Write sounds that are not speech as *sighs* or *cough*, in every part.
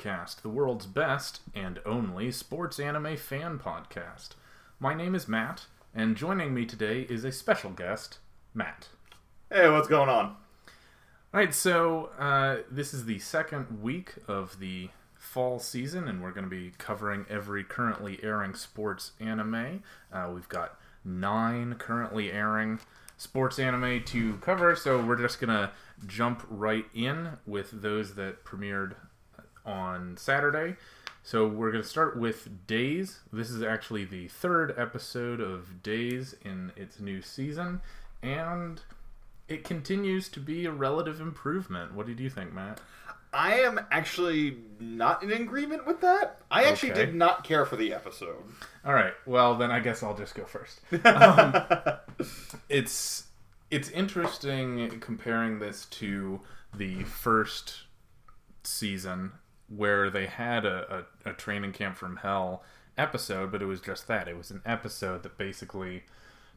Cast, the world's best and only sports anime fan podcast. My name is Matt, and joining me today is a special guest, Matt. Hey, what's going on? All right, so uh, this is the second week of the fall season, and we're going to be covering every currently airing sports anime. Uh, we've got nine currently airing sports anime to cover, so we're just going to jump right in with those that premiered on Saturday. So we're going to start with Days. This is actually the third episode of Days in its new season, and it continues to be a relative improvement. What did you think, Matt? I am actually not in agreement with that. I actually Okay. did not care for the episode. All right. Well, then I guess I'll just go first. *laughs* Um, it's it's interesting comparing this to the first season where they had a, a, a training camp from hell episode, but it was just that. It was an episode that basically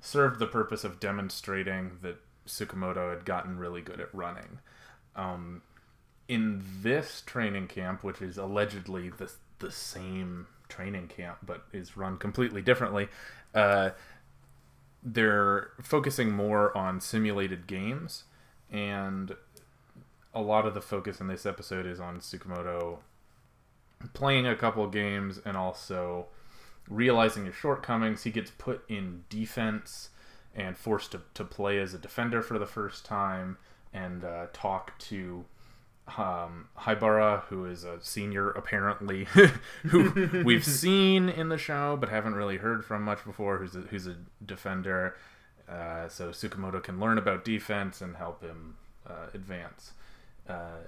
served the purpose of demonstrating that Tsukamoto had gotten really good at running. Um, in this training camp, which is allegedly the the same training camp but is run completely differently, uh, they're focusing more on simulated games, and a lot of the focus in this episode is on Tsukamoto playing a couple games and also realizing his shortcomings. He gets put in defense and forced to, to play as a defender for the first time and uh, talk to um, Haibara, who is a senior apparently, *laughs* who *laughs* we've seen in the show but haven't really heard from much before, who's a, who's a defender. Uh, so Tsukamoto can learn about defense and help him uh, advance. Uh,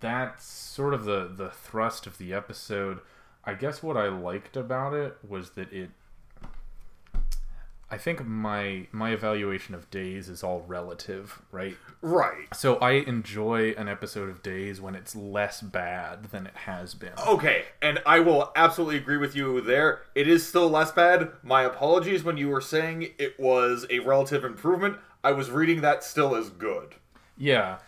that's sort of the, the thrust of the episode. I guess what I liked about it was that it I think my my evaluation of days is all relative, right? Right. So I enjoy an episode of Days when it's less bad than it has been. Okay, and I will absolutely agree with you there. It is still less bad. My apologies when you were saying it was a relative improvement. I was reading that still as good. Yeah.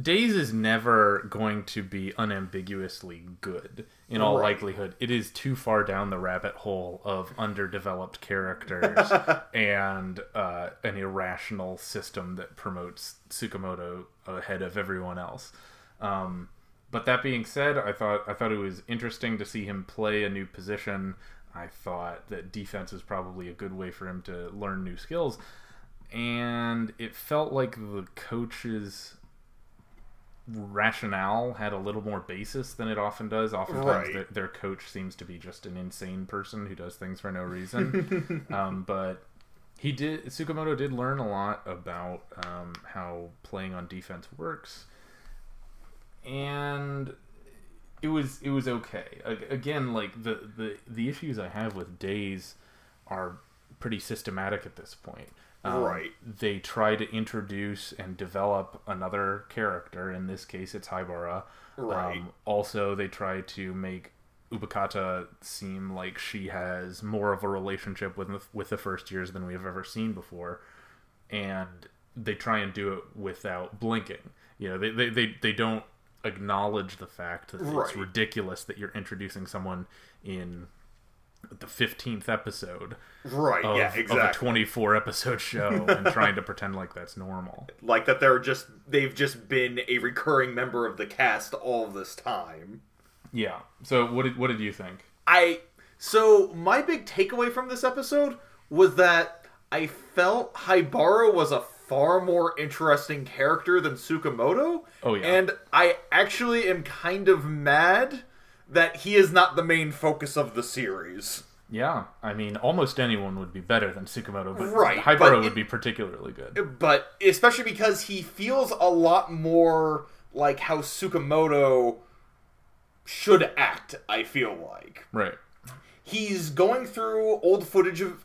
Days is never going to be unambiguously good in all Right. likelihood. It is too far down the rabbit hole of underdeveloped characters *laughs* and uh, an irrational system that promotes Tsukamoto ahead of everyone else. Um, but that being said, I thought I thought it was interesting to see him play a new position. I thought that defense was probably a good way for him to learn new skills, and it felt like the coach's rationale had a little more basis than it often does. Oftentimes, Right. their, their coach seems to be just an insane person who does things for no reason. *laughs* um, but he did. Tsukamoto did learn a lot about um, how playing on defense works, and it was it was okay. Again, like the the the issues I have with Days are pretty systematic at this point. Um, Right. They try to introduce and develop another character. In this case, it's Haibara. Right. Um, also, they try to make Ubukata seem like she has more of a relationship with with the first years than we have ever seen before, and they try and do it without blinking. You know, they they, they, they don't acknowledge the fact that Right. it's ridiculous that you're introducing someone in the 15th episode Right, of, yeah, of a exactly. 24 episode show *laughs* and trying to pretend like that's normal. like that they're just they've just been a recurring member of the cast all this time. Yeah. So what did what did you think? I so my big takeaway from this episode was that I felt Haibara was a far more interesting character than Tsukamoto. Oh, yeah. And I actually am kind of mad that he is not the main focus of the series. Yeah, I mean, almost anyone would be better than Tsukamoto, but Right, Haibara would be particularly good. But especially because he feels a lot more like how Tsukamoto should act, I feel like. Right. he's going through old footage of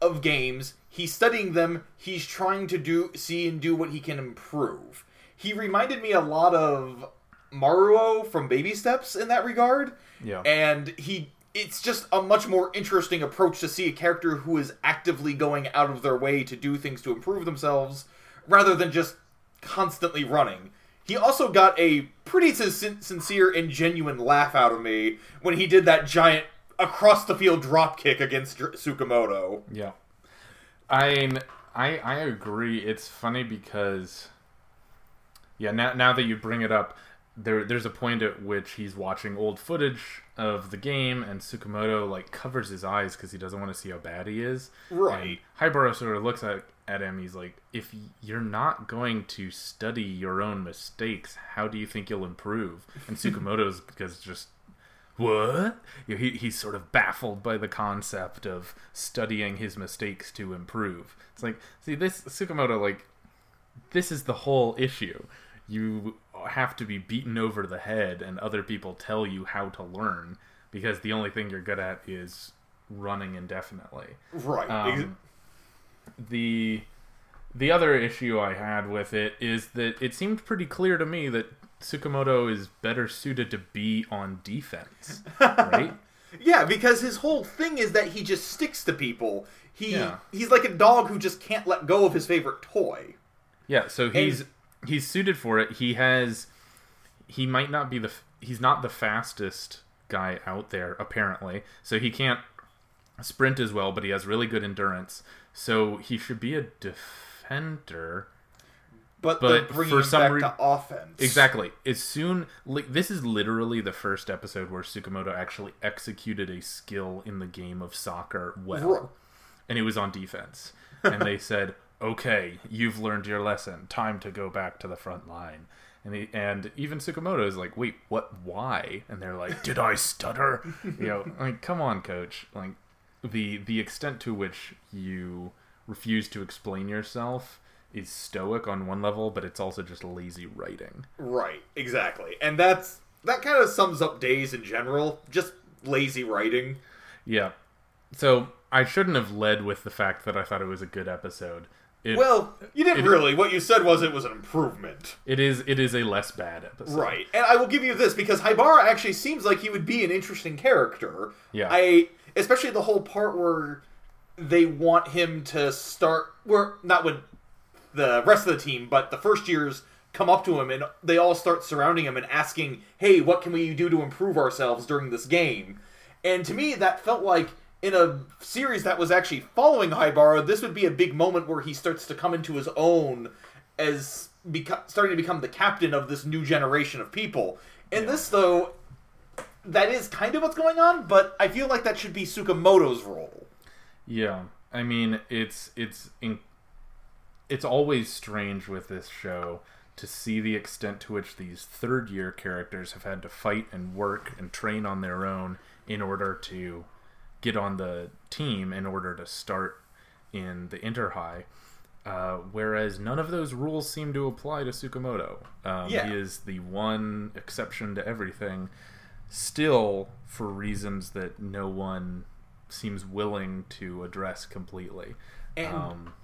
of games he's studying them he's trying to do see and do what he can improve he reminded me a lot of maruo from baby steps in that regard Yeah. and he it's just a much more interesting approach to see a character who is actively going out of their way to do things to improve themselves rather than just constantly running He also got a pretty sin- sincere and genuine laugh out of me when he did that giant across the field drop kick against Dr- Tsukamoto. Yeah. I mean, I I agree. It's funny because yeah, now now that you bring it up, there there's a point at which he's watching old footage of the game and Tsukamoto like covers his eyes because he doesn't want to see how bad he is. Right. And Haibara sort of looks at at him. He's like, if you're not going to study your own mistakes, how do you think you'll improve? And *laughs* Tsukamoto's because just what? You know, he, he's sort of baffled by the concept of studying his mistakes to improve. It's like, see, this Tsukamoto, like, this is the whole issue. You have to be beaten over the head, and other people tell you how to learn because the only thing you're good at is running indefinitely. Right. Um, the the other issue I had with it is that it seemed pretty clear to me that Tsukamoto is better suited to be on defense, *laughs* right? yeah, because his whole thing is that he just sticks to people. He Yeah. he's like a dog who just can't let go of his favorite toy. Yeah, so he's he's suited for it. He has he might not be the he's not the fastest guy out there apparently. So he can't sprint as well, but he has really good endurance. So he should be a defender. But, But for some back re- to offense. Exactly. As soon like this is literally the first episode where Tsukamoto actually executed a skill in the game of soccer well. Right. And it was on defense. And they *laughs* said, "Okay, you've learned your lesson. Time to go back to the front line." And he, and even Tsukamoto is like, "Wait, what? Why?" And they're like, "Did I stutter?" You know, *laughs* like, come on, coach. Like the the extent to which you refuse to explain yourself is stoic on one level, but it's also just lazy writing. Right, exactly. And that's that kind of sums up days in general, just lazy writing. Yeah. So I shouldn't have led with the fact that I thought it was a good episode. It, Well, you didn't it- really. What you said was it was an improvement. it is it is a less bad episode. Right. And I will give you this because Haibara actually seems like he would be an interesting character. Yeah. I especially the whole part where they want him to start where not with the rest of the team, but the first years come up to him and they all start surrounding him and asking, "Hey, what can we do to improve ourselves during this game?" And to me that felt like in a series that was actually following Haibara, this would be a big moment where he starts to come into his own as beco- starting to become the captain of this new generation of people. In this, though, that is kind of what's going on, but I feel like that should be Tsukamoto's role. Yeah. I mean, it's it's in, it's always strange with this show to see the extent to which these third year characters have had to fight and work and train on their own in order to get on the team in order to start in the interhigh. Uh, whereas none of those rules seem to apply to Tsukamoto. Um, Yeah. He is the one exception to everything, still for reasons that no one seems willing to address completely. And- um,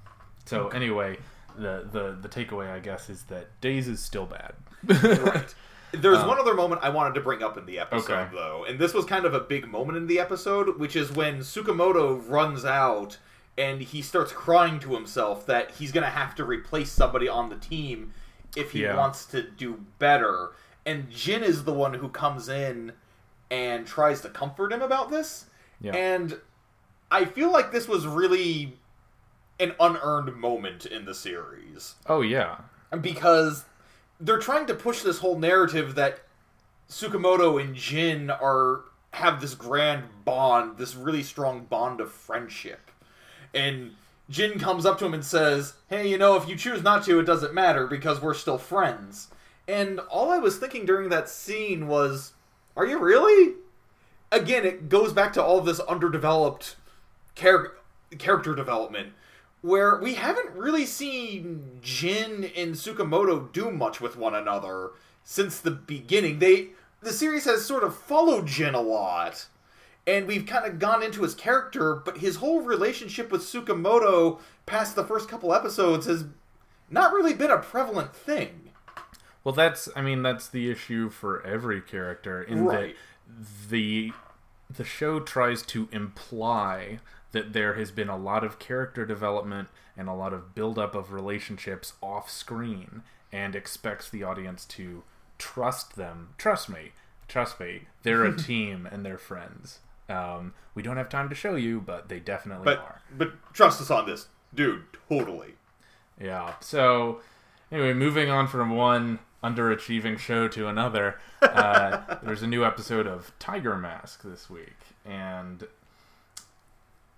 so anyway, the, the the takeaway I guess is that Days is still bad. Right. *laughs* There's um, one other moment I wanted to bring up in the episode, Okay. though, and this was kind of a big moment in the episode, which is when Tsukamoto runs out and he starts crying to himself that he's going to have to replace somebody on the team if he Yeah. wants to do better. And Jin is the one who comes in and tries to comfort him about this. Yeah. And I feel like this was really an unearned moment in the series oh yeah, because they're trying to push this whole narrative that Tsukamoto and Jin are have this grand bond, this really strong bond of friendship. And Jin comes up to him and says, "Hey, you know, if you choose not to, it doesn't matter because we're still friends." And all I was thinking during that scene was, "Are you really?" Again, it goes back to all this underdeveloped char- character development where we haven't really seen Jin and Tsukamoto do much with one another since the beginning. They the series has sort of followed Jin a lot, and we've kind of gone into his character, but his whole relationship with Tsukamoto past the first couple episodes has not really been a prevalent thing. Well, that's I mean that's the issue for every character in Right. that the the show tries to imply that there has been a lot of character development and a lot of buildup of relationships off screen and expects the audience to trust them. Trust me, trust me. They're a *laughs* team and they're friends. Um, we don't have time to show you, but they definitely But are. but trust us on this, dude. Totally. Yeah. So, anyway, moving on from one underachieving show to another, uh, *laughs* there's a new episode of Tiger Mask this week, and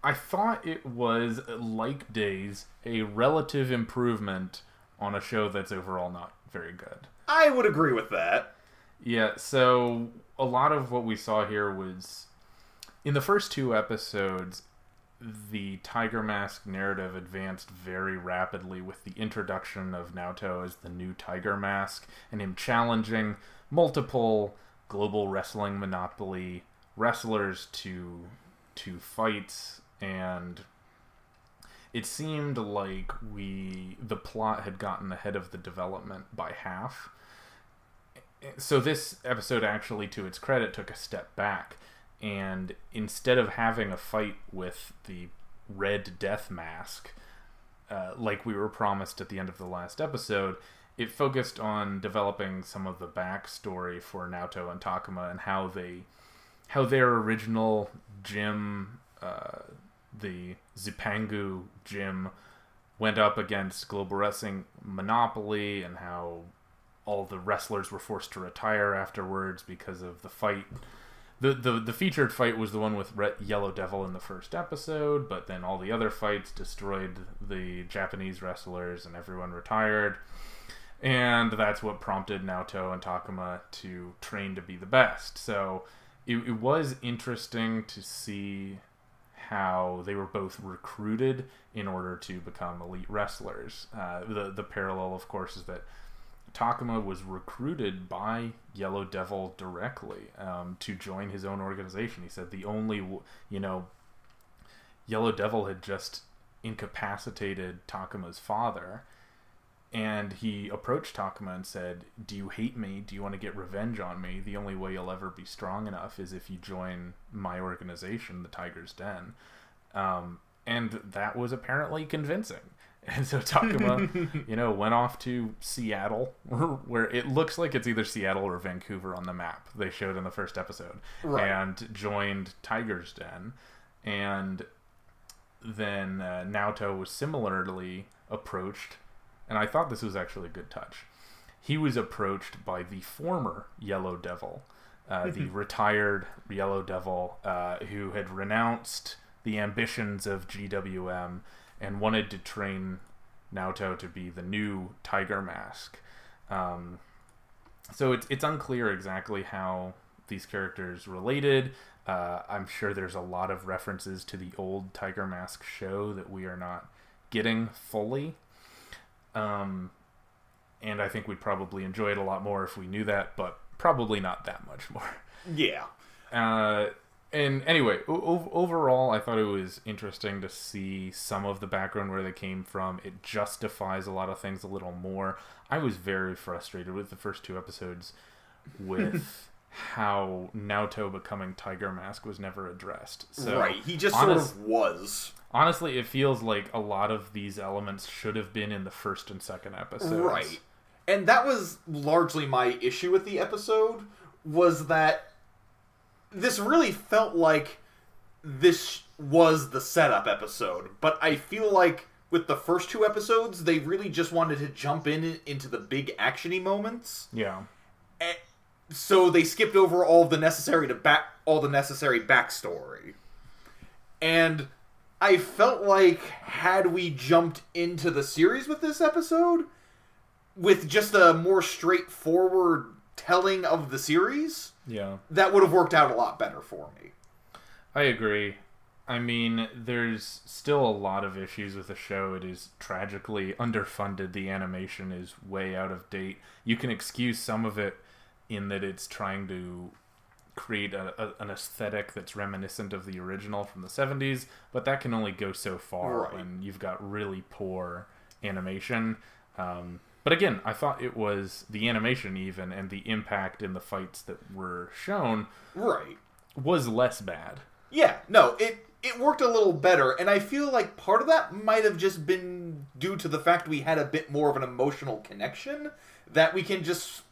I thought it was like Days a relative improvement on a show that's overall not very good. I would agree with that. Yeah, so a lot of what we saw here was in the first two episodes, the Tiger Mask narrative advanced very rapidly with the introduction of Naoto as the new Tiger Mask and him challenging multiple global wrestling monopoly wrestlers to to fights and it seemed like we the plot had gotten ahead of the development by half. So this episode actually to its credit took a step back and instead of having a fight with the red death mask uh, like we were promised at the end of the last episode it focused on developing some of the backstory for Naoto and Takuma and how they how their original gym uh, the Zipangu gym went up against Global Wrestling Monopoly and how all the wrestlers were forced to retire afterwards because of the fight. The, the the featured fight was the one with Red, Yellow Devil in the first episode, but then all the other fights destroyed the Japanese wrestlers and everyone retired. And that's what prompted Naoto and Takuma to train to be the best. So it, it was interesting to see how they were both recruited in order to become elite wrestlers. Uh, the the parallel, of course, is that Takuma was recruited by Yellow Devil directly um, to join his own organization. He said the only, you know, Yellow Devil had just incapacitated Takuma's father, and he approached Takuma and said, "Do you hate me? Do you want to get revenge on me? The only way you'll ever be strong enough is if you join my organization, the Tiger's Den." Um, and that was apparently convincing. *laughs* And so Takuma, *laughs* you know, went off to Seattle, *laughs* where it looks like it's either Seattle or Vancouver on the map. They showed in the first episode, Right. and joined Tiger's Den, and then uh, Naoto was similarly approached, and I thought this was actually a good touch. He was approached by the former Yellow Devil, uh, the *laughs* retired Yellow Devil, uh, who had renounced the ambitions of GWM and wanted to train Naoto to be the new Tiger Mask. Um, so it's it's unclear exactly how these characters related. Uh, I'm sure there's a lot of references to the old Tiger Mask show that we are not getting fully. Um, and I think we'd probably enjoy it a lot more if we knew that, but probably not that much more. *laughs* Yeah. Uh, and anyway, o- overall, I thought it was interesting to see some of the background where they came from. It justifies a lot of things a little more. I was very frustrated with the first two episodes *laughs* with how Naoto becoming Tiger Mask was never addressed. So right. He just honest- sort of was. honestly, it feels like a lot of these elements should have been in the first and second episodes. Right. And that was largely my issue with the episode was that this really felt like this was the setup episode, but I feel like with the first two episodes they really just wanted to jump in into the big actiony moments. Yeah. So they skipped over all the necessary to back all the necessary backstory. And I felt like had we jumped into the series with this episode with just a more straightforward telling of the series, Yeah. that would have worked out a lot better for me. I agree. I mean, there's still a lot of issues with the show. It is tragically underfunded. The animation is way out of date. You can excuse some of it in that it's trying to create a, a, an aesthetic that's reminiscent of the original from the 70s, but that can only go so far Right. when you've got really poor animation. Um, but again, I thought it was the animation, even, and the impact in the fights that were shown Right. was less bad. Yeah, no, it it worked a little better, and I feel like part of that might have just been due to the fact we had a bit more of an emotional connection that we can just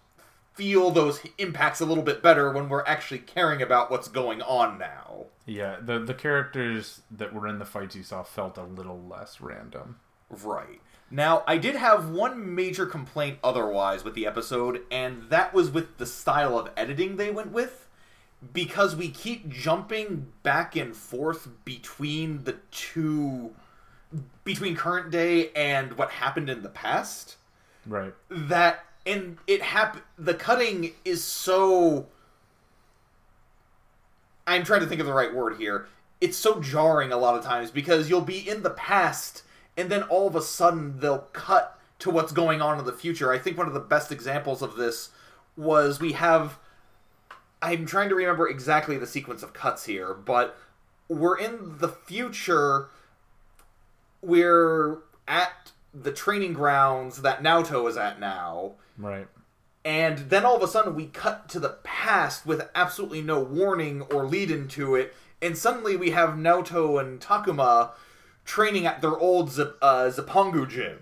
feel those impacts a little bit better when we're actually caring about what's going on now. Yeah, the the characters that were in the fights you saw felt a little less random. Right. Now, I did have one major complaint otherwise with the episode, and that was with the style of editing they went with. Because we keep jumping back and forth between the two. between current day and what happened in the past. Right. That. And it hap- the cutting is so. I'm trying to think of the right word here. It's so jarring a lot of times because you'll be in the past and then all of a sudden they'll cut to what's going on in the future. I think one of the best examples of this was we have I'm trying to remember exactly the sequence of cuts here, but we're in the future we're at the training grounds that Naoto is at now. Right. And then all of a sudden we cut to the past with absolutely no warning or lead into it, and suddenly we have Naoto and Takuma training at their old Z- uh, Zapongu gym.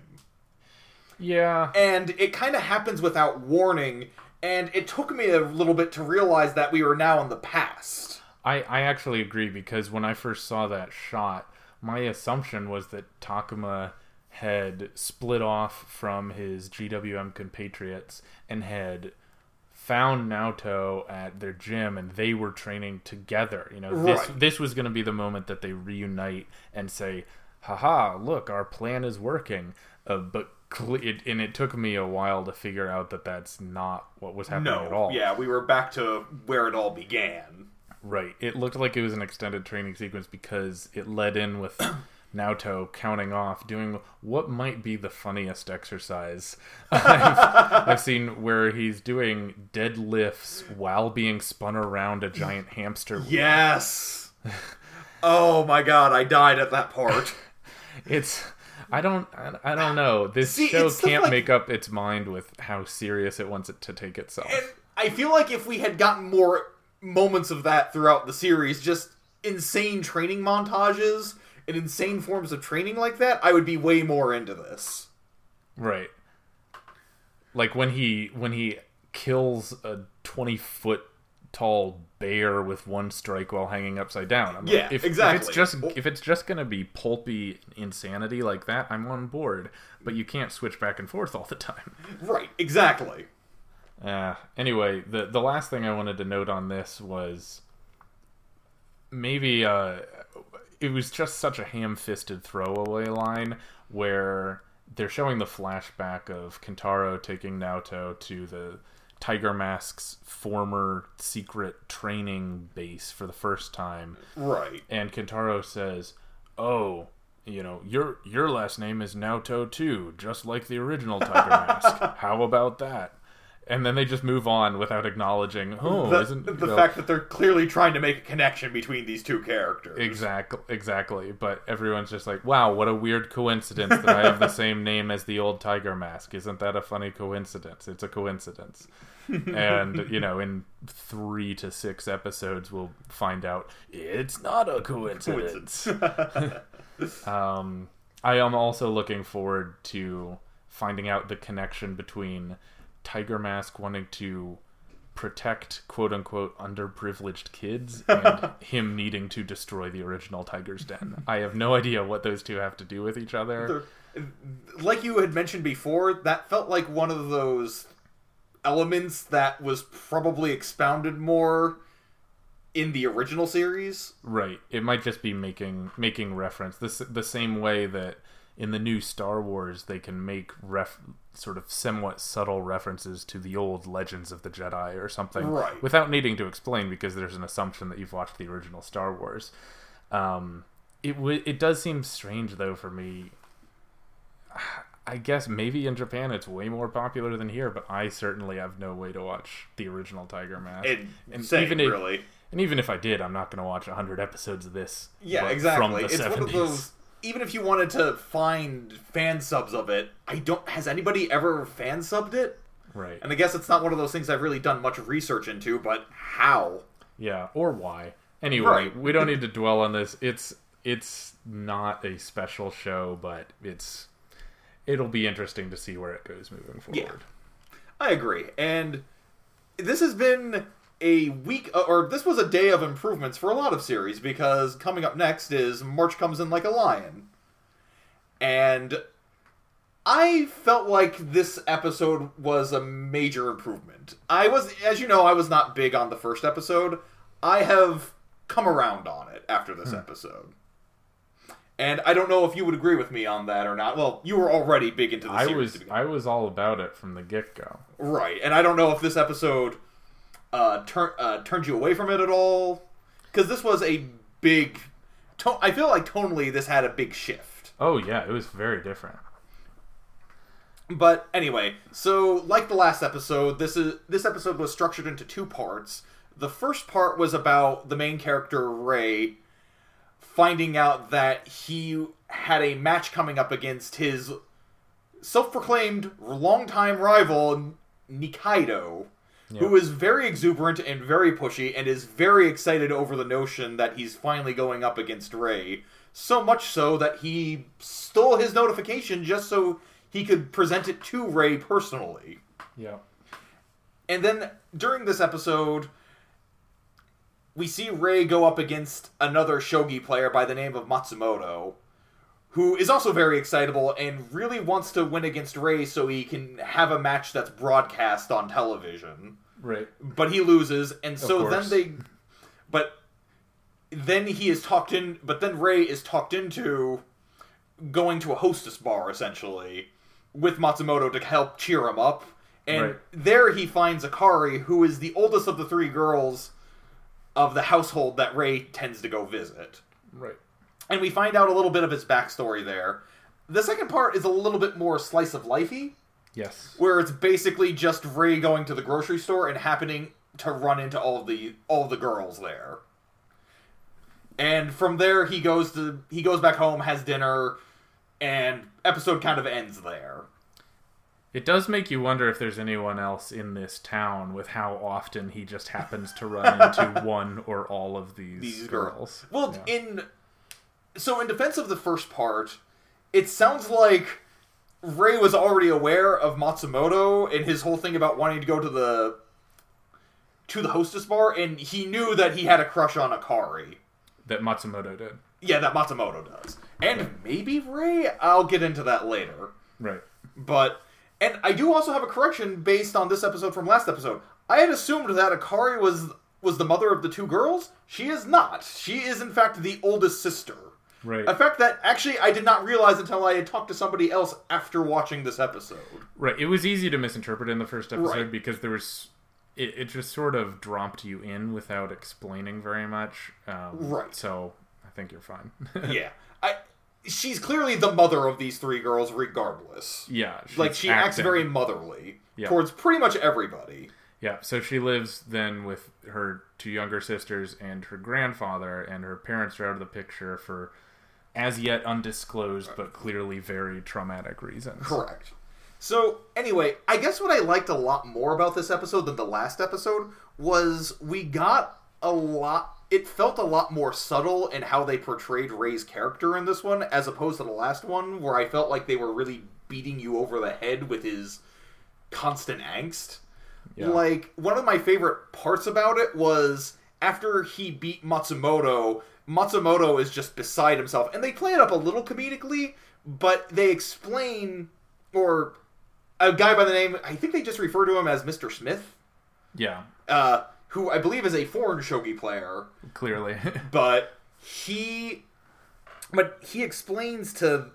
Yeah. And it kind of happens without warning, and it took me a little bit to realize that we were now in the past. I, I actually agree because when I first saw that shot, my assumption was that Takuma had split off from his GWM compatriots and had found Naoto at their gym and they were training together. You know, this Right. this was going to be the moment that they reunite and say, "Haha, look, our plan is working." Uh, but cle it, and it took me a while to figure out that that's not what was happening at all. yeah, we were back to where it all began. Right. It looked like it was an extended training sequence because it led in with Naoto counting off, doing what might be the funniest exercise *laughs* I've, I've seen, where he's doing deadlifts while being spun around a giant hamster. wheel. Yes! oh my god, I died at that part. *laughs* It's. I don't. I, don't know. This See, show can't like- make up its mind with how serious it wants it to take itself. I feel like if we had gotten more moments of that throughout the series, just insane training montages and insane forms of training like that, I would be way more into this. Right. Like when he when he kills a twenty foot tall bear with one strike while hanging upside down. I'm like, Yeah, if, exactly. If it's just if it's just gonna be pulpy insanity like that, I'm on board. But you can't switch back and forth all the time. Right, exactly. Uh, anyway, the the last thing I wanted to note on this was maybe uh, it was just such a ham-fisted throwaway line where they're showing the flashback of Kentaro taking Naoto to the Tiger Mask's former secret training base for the first time, Right. and Kentaro says, "Oh." You know, your your last name is Naoto too, just like the original Tiger Mask. *laughs* How about that? And then they just move on without acknowledging, oh, the isn't the know, fact that they're clearly trying to make a connection between these two characters. exactly exactly. But everyone's just like, wow, what a weird coincidence that I have the *laughs* same name as the old Tiger Mask. Isn't that a funny coincidence? It's a coincidence. *laughs* and you know, in three to six episodes, we'll find out it's not a coincidence. *laughs* Um, I am also looking forward to finding out the connection between Tiger Mask wanting to protect quote unquote underprivileged kids and *laughs* him needing to destroy the original Tiger's Den. I have no idea what those two have to do with each other. Like you had mentioned before, that felt like one of those elements that was probably expounded more in the original series. Right. It might just be making making reference this the same way that in the new Star Wars they can make ref sort of somewhat subtle references to the old Legends of the Jedi or something Right. without needing to explain because there's an assumption that you've watched the original Star Wars. Um, it w- it does seem strange though for me. *sighs* I guess maybe in Japan it's way more popular than here, but I certainly have no way to watch the original Tiger Mask. And, And same, even if- really. And even if I did, I'm not going to watch 100 episodes of this. Yeah, exactly. From the It's 70s. one of those. Even if you wanted to find fan subs of it, I don't. Has anybody ever fan subbed it? Right. And I guess it's not one of those things I've really done much research into. But how? Yeah, or why. Anyway, Right. we don't need to dwell on this. It's it's not a special show, but it's it'll be interesting to see where it goes moving forward. Yeah. I agree. And this has been a week, uh, or this was a day of improvements for a lot of series because coming up next is March Comes In Like a Lion. And I felt like this episode was a major improvement. I was, as you know, I was not big on the first episode. I have come around on it after this episode. And I don't know if you would agree with me on that or not. Well, you were already big into the I series. was I was all about it from the get go. Right, and I don't know if this episode uh, turn uh, turned you away from it at all, because this was a big. To- I feel like tonally this had a big shift. Oh yeah, it was very different. But anyway, so like the last episode, this is this episode was structured into two parts. The first part was about the main character Rei finding out that he had a match coming up against his self-proclaimed longtime rival Nikaido, who is very exuberant and very pushy and is very excited over the notion that he's finally going up against Rei. So much so that he stole his notification just so he could present it to Rei personally. Yeah. And then during this episode, we see Rei go up against another shogi player by the name of Matsumoto, who is also very excitable and really wants to win against Rei so he can have a match that's broadcast on television. Right. But he loses, and so then they. But then he is talked in. But then Rei is talked into going to a hostess bar, essentially, with Matsumoto to help cheer him up. And Right. there he finds Akari, who is the oldest of the three girls of the household that Rei tends to go visit. Right. And we find out a little bit of his backstory there. The second part is a little bit more slice of lifey, Yes. where it's basically just Rei going to the grocery store and happening to run into all the all the girls there. And from there he goes to he goes back home, has dinner, and episode kind of ends there. It does make you wonder if there's anyone else in this town with how often he just happens to run into *laughs* one or all of these, These girls. girls. Well, Yeah. in so in defense of the first part, it sounds like Rei was already aware of Matsumoto and his whole thing about wanting to go to the to the hostess bar, and he knew that he had a crush on Akari. that Matsumoto did. Yeah, that Matsumoto does. And maybe Rei, I'll get into that later. Right. But and I do also have a correction based on this episode from last episode. I had assumed that Akari was was the mother of the two girls. She is not. She is in fact the oldest sister. Right. A fact that actually I did not realize until I had talked to somebody else after watching this episode. Right. It was easy to misinterpret in the first episode Right. because there was it, it just sort of dropped you in without explaining very much. Um, Right. So I think you're fine. *laughs* yeah. I she's clearly the mother of these three girls regardless. yeah. like she acts very motherly Yeah. towards pretty much everybody. Yeah, so she lives then with her two younger sisters and her grandfather, and her parents are out of the picture for as yet undisclosed but uh, clearly very traumatic reasons. Correct. So, anyway, I guess what I liked a lot more about this episode than the last episode was we got a lot. It felt a lot more subtle in how they portrayed Rei's character in this one, as opposed to the last one, where I felt like they were really beating you over the head with his constant angst. Yeah. Like, one of my favorite parts about it was after he beat Matsumoto, Matsumoto is just beside himself. And they play it up a little comedically, but they explain, or a guy by the name, I think they just refer to him as Mr. Smith, Yeah, uh, who I believe is a foreign shogi player, clearly. *laughs* but he. But he explains to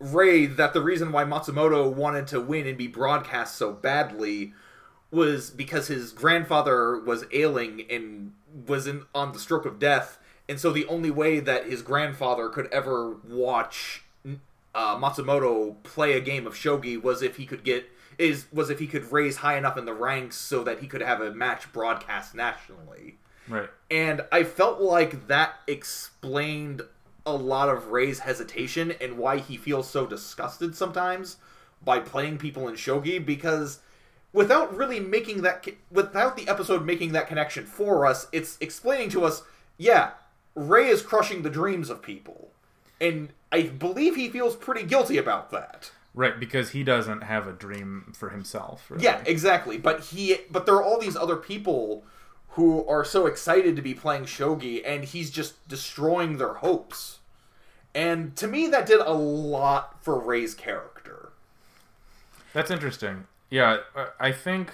Rei that the reason why Matsumoto wanted to win and be broadcast so badly was because his grandfather was ailing and was in, on the stroke of death, and so the only way that his grandfather could ever watch uh, Matsumoto play a game of shogi was if he could get is was if he could raise high enough in the ranks so that he could have a match broadcast nationally. right. And I felt like that explained a lot of Rei's hesitation and why he feels so disgusted sometimes by playing people in shogi because without really making that without the episode making that connection for us, it's explaining to us, yeah, Rei is crushing the dreams of people. And I believe he feels pretty guilty about that. Right, because he doesn't have a dream for himself. Really. Yeah, exactly. But he, but there are all these other people who are so excited to be playing shogi, and he's just destroying their hopes. And to me, that did a lot for Rei's character. That's interesting. Yeah, I think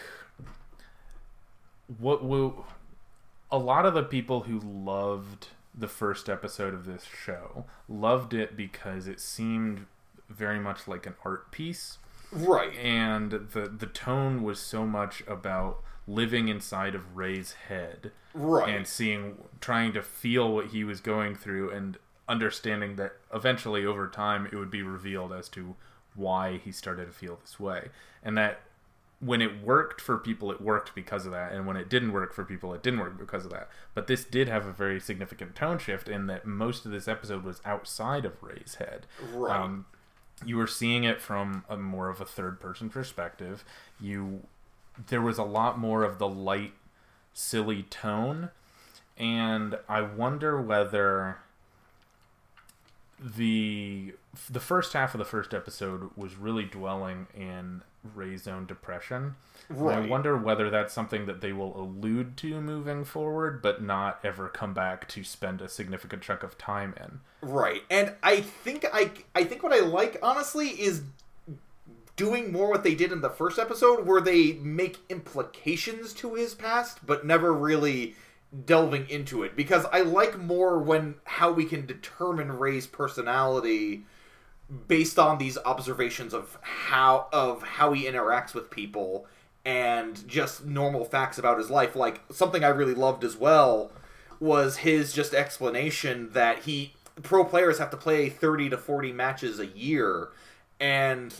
what will a lot of the people who loved the first episode of this show loved it because it seemed very much like an art piece. Right. And the the tone was so much about living inside of Rei's head. Right. And seeing trying to feel what he was going through and understanding that eventually over time it would be revealed as to why he started to feel this way. And that when it worked for people, it worked because of that, and when it didn't work for people, it didn't work because of that. But this did have a very significant tone shift in that most of this episode was outside of Rei's head. Right. Um, you were seeing it from a more of a third person perspective. You there was a lot more of the light, silly tone, and I wonder whether the the first half of the first episode was really dwelling in Rei's own depression. Right. I wonder whether that's something that they will allude to moving forward, but not ever come back to spend a significant chunk of time in. Right. And I think I I think what I like honestly is doing more what they did in the first episode where they make implications to his past but never really delving into it because I like more when how we can determine Rei's personality based on these observations of how of how he interacts with people and just normal facts about his life like something I really loved as well was his just explanation that he pro players have to play 30 to 40 matches a year and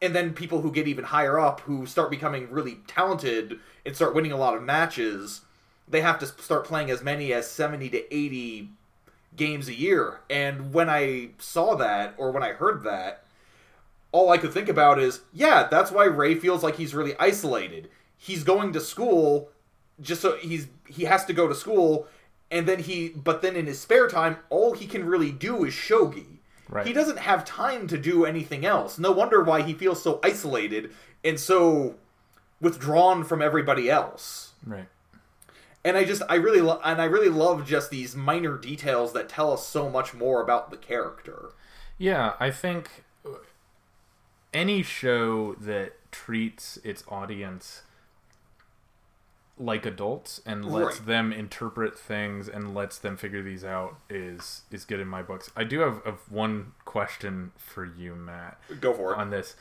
and then people who get even higher up who start becoming really talented and start winning a lot of matches they have to start playing as many as 70 to 80 games a year. And when I saw that, or when I heard that, all I could think about is, yeah, that's why Rei feels like he's really isolated. He's going to school just so he's he has to go to school and then he but then in his spare time all he can really do is shogi. Right. He doesn't have time to do anything else. No wonder why he feels so isolated and so withdrawn from everybody else Right. And I just I really lo- and I really love just these minor details that tell us so much more about the character. Yeah, I think any show that treats its audience like adults and lets Right. them interpret things and lets them figure these out is is good in my books. I do have, have one question for you, Matt, Go for it. on this.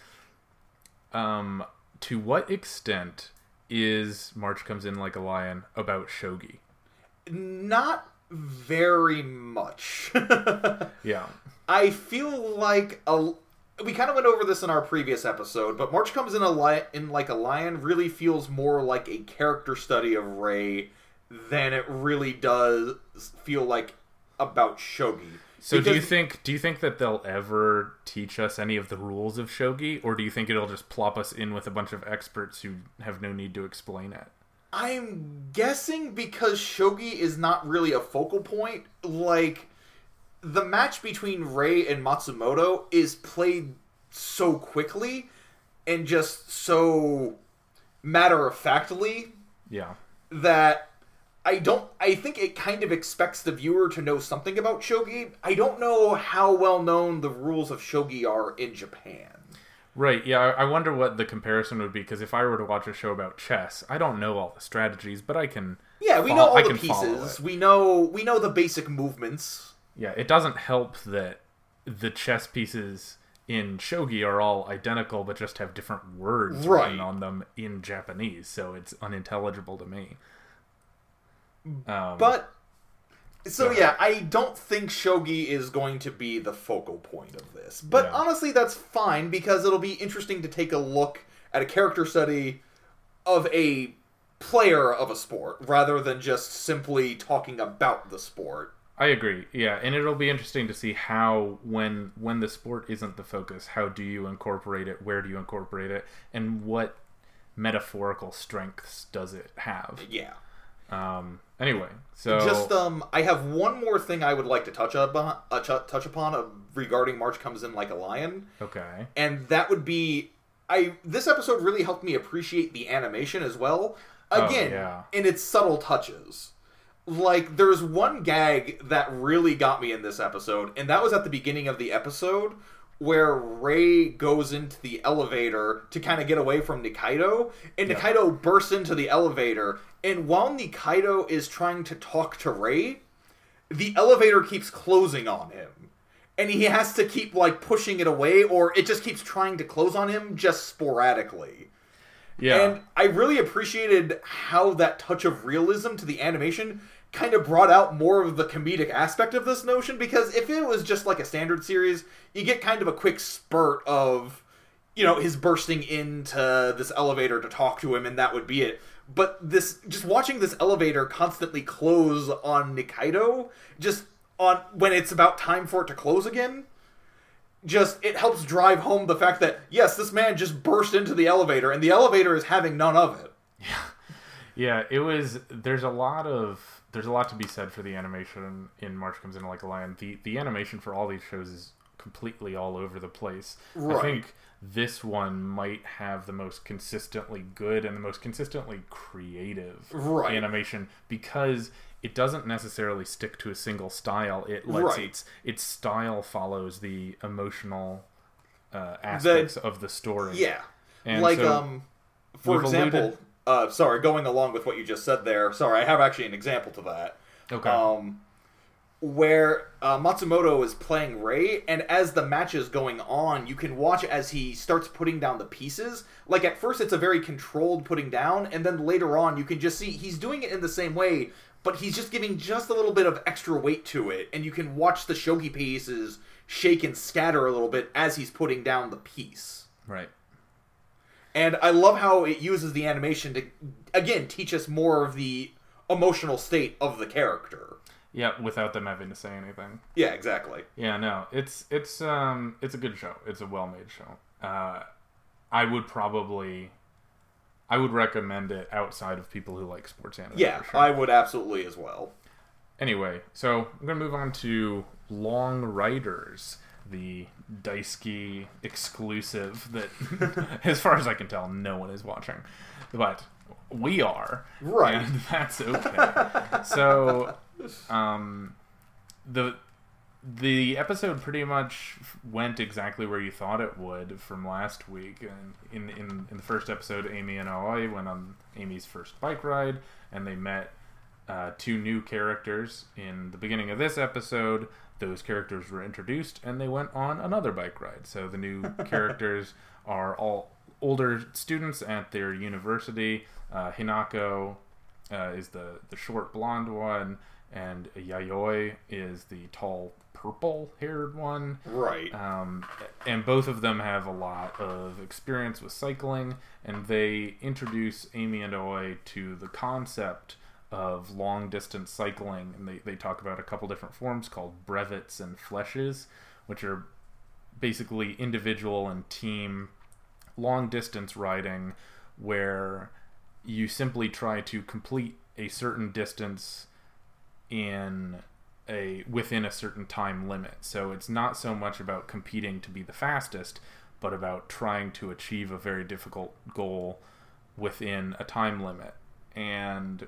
Um, to what extent is March comes in like a lion about shogi? Not very much. *laughs* Yeah, I feel like a we kind of went over this in our previous episode, but March comes in a li- in like a lion really feels more like a character study of Rei than it really does feel like about Shogi. So do you think do you think that they'll ever teach us any of the rules of shogi, or do you think it'll just plop us in with a bunch of experts who have no need to explain it? I'm guessing because Shogi is not really a focal point, like the match between Rei and Matsumoto is played so quickly and just so matter of factly Yeah, that I don't I think it kind of expects the viewer to know something about shogi. I don't know how well known the rules of shogi are in Japan. right. Yeah, I wonder what the comparison would be because if I were to watch a show about chess, I don't know all the strategies, but I can. Yeah, we know all I the pieces. We know we know the basic movements. Yeah, it doesn't help that the chess pieces in shogi are all identical, but just have different words Right. written on them in Japanese, so it's unintelligible to me. Um, But so yeah, I don't think shogi is going to be the focal point of this. But Yeah. honestly, that's fine because it'll be interesting to take a look at a character study of a player of a sport rather than just simply talking about the sport. I agree. Yeah, and it'll be interesting to see how when when the sport isn't the focus, how do you incorporate it? Where do you incorporate it? And what metaphorical strengths does it have? Yeah. Um, anyway, so Just um, I have one more thing I would like to touch upon, uh, ch- touch upon uh, regarding March comes in like a lion, okay, and that would be I. This episode really helped me appreciate the animation as well. Again, Oh, yeah. in its subtle touches. Like there's one gag that really got me in this episode, and that was at the beginning of the episode where Rei goes into the elevator to kind of get away from Nikaido, and Yeah. Nikaido bursts into the elevator, and while Nikaido is trying to talk to Rei, the elevator keeps closing on him. And he has to keep like pushing it away or it just keeps trying to close on him just sporadically. yeah, And I really appreciated how that touch of realism to the animation kind of brought out more of the comedic aspect of this notion because if it was just like a standard series, you get kind of a quick spurt of you know his bursting into this elevator to talk to him and that would be it. But this just watching this elevator constantly close on Nikaido just on when it's about time for it to close again just it helps drive home the fact that yes, this man just burst into the elevator and the elevator is having none of it. yeah. *laughs* Yeah, it was. There's a lot of there's a lot to be said for the animation in March Comes In Like a Lion. The the animation for all these shows is completely all over the place. Right. I think this one might have the most consistently good and the most consistently creative Right. animation because it doesn't necessarily stick to a single style. It lets Right. its its style follows the emotional uh, aspects of the story. Yeah. And like so um for example, alluded- uh sorry, going along with what you just said there. Sorry, I have actually an example to that. Okay. Um where uh, Matsumoto is playing Rei, and as the match is going on, you can watch as he starts putting down the pieces. Like at first, it's a very controlled putting down, and then later on, you can just see he's doing it in the same way, but he's just giving just a little bit of extra weight to it, and you can watch the shogi pieces shake and scatter a little bit as he's putting down the piece. right. And I love how it uses the animation to, again, teach us more of the emotional state of the character. Yeah, without them having to say anything. Yeah, exactly. Yeah, no, it's it's um it's a good show. It's a well-made show. Uh, I would probably, I would recommend it outside of people who like sports anime. Yeah, sure. I would absolutely as well. Anyway, so I'm gonna move on to Long Riders, the Daisuki exclusive that, *laughs* as far as I can tell, no one is watching, but we are, Right. And *laughs* that's okay. so, um, the the episode pretty much went exactly where you thought it would from last week. And in in, in the first episode, Amy and Aoi went on Amy's first bike ride, and they met uh, two new characters. In the beginning of this episode, those characters were introduced, and they went on another bike ride. So the new *laughs* characters are all older students at their university. Uh, Hinako uh, is the the short blonde one, and Yayoi is the tall purple haired one. Right. Um, and both of them have a lot of experience with cycling, and they introduce Amy and Aoi to the concept of long distance cycling. And they, they talk about a couple different forms called brevets and flèches, which are basically individual and team long distance riding where you simply try to complete a certain distance in a within a certain time limit. So it's not so much about competing to be the fastest, but about trying to achieve a very difficult goal within a time limit. And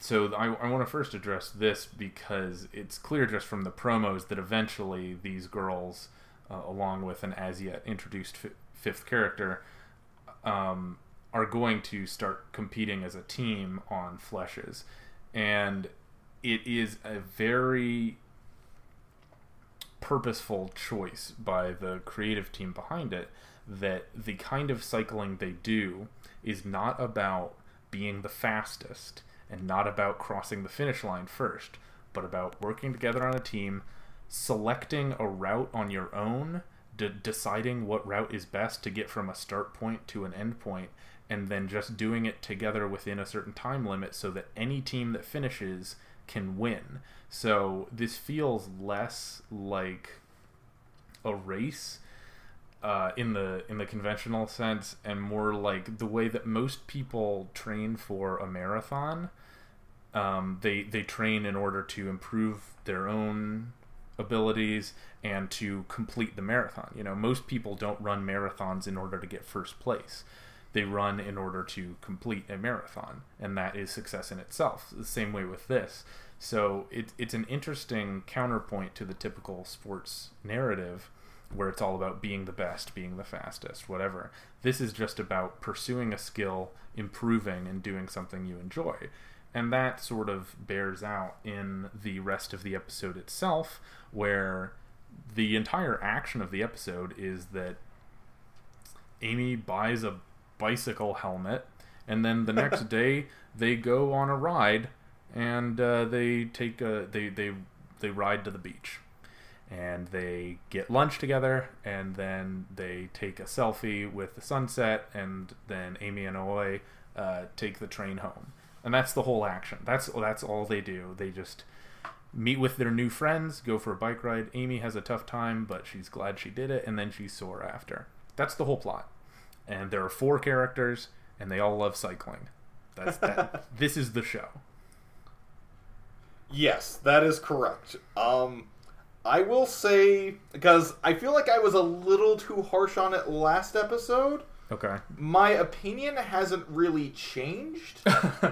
so I, I want to first address this because it's clear just from the promos that eventually these girls, uh, along with an as yet introduced fi- fifth character, um, are going to start competing as a team on flèches. And it is a very purposeful choice by the creative team behind it that the kind of cycling they do is not about being the fastest and not about crossing the finish line first, but about working together on a team, selecting a route on your own, de- deciding what route is best to get from a start point to an end point, and then just doing it together within a certain time limit so that any team that finishes can win. So this feels less like a race uh, in the in the conventional sense, and more like the way that most people train for a marathon. Um, they they train in order to improve their own abilities and to complete the marathon. You know, most people don't run marathons in order to get first place. They run in order to complete a marathon, and that is success in itself. The same way with this. So it, it's an interesting counterpoint to the typical sports narrative where it's all about being the best, being the fastest, whatever. This is just about pursuing a skill, improving, and doing something you enjoy. And that sort of bears out in the rest of the episode itself, where the entire action of the episode is that Amy buys a bicycle helmet, and then the next *laughs* day they go on a ride and uh, they take a they they they ride to the beach and they get lunch together and then they take a selfie with the sunset and then amy and Aoi uh, take the train home. And that's the whole action. That's that's all they do. They just meet with their new friends go for a bike ride. Amy has a tough time but she's glad she did it and then she's sore after. That's the whole plot. And there are four characters and they all love cycling. That's that *laughs* this is the show. Yes, that is correct. Um, I will say because I feel like I was a little too harsh on it last episode. okay My opinion hasn't really changed,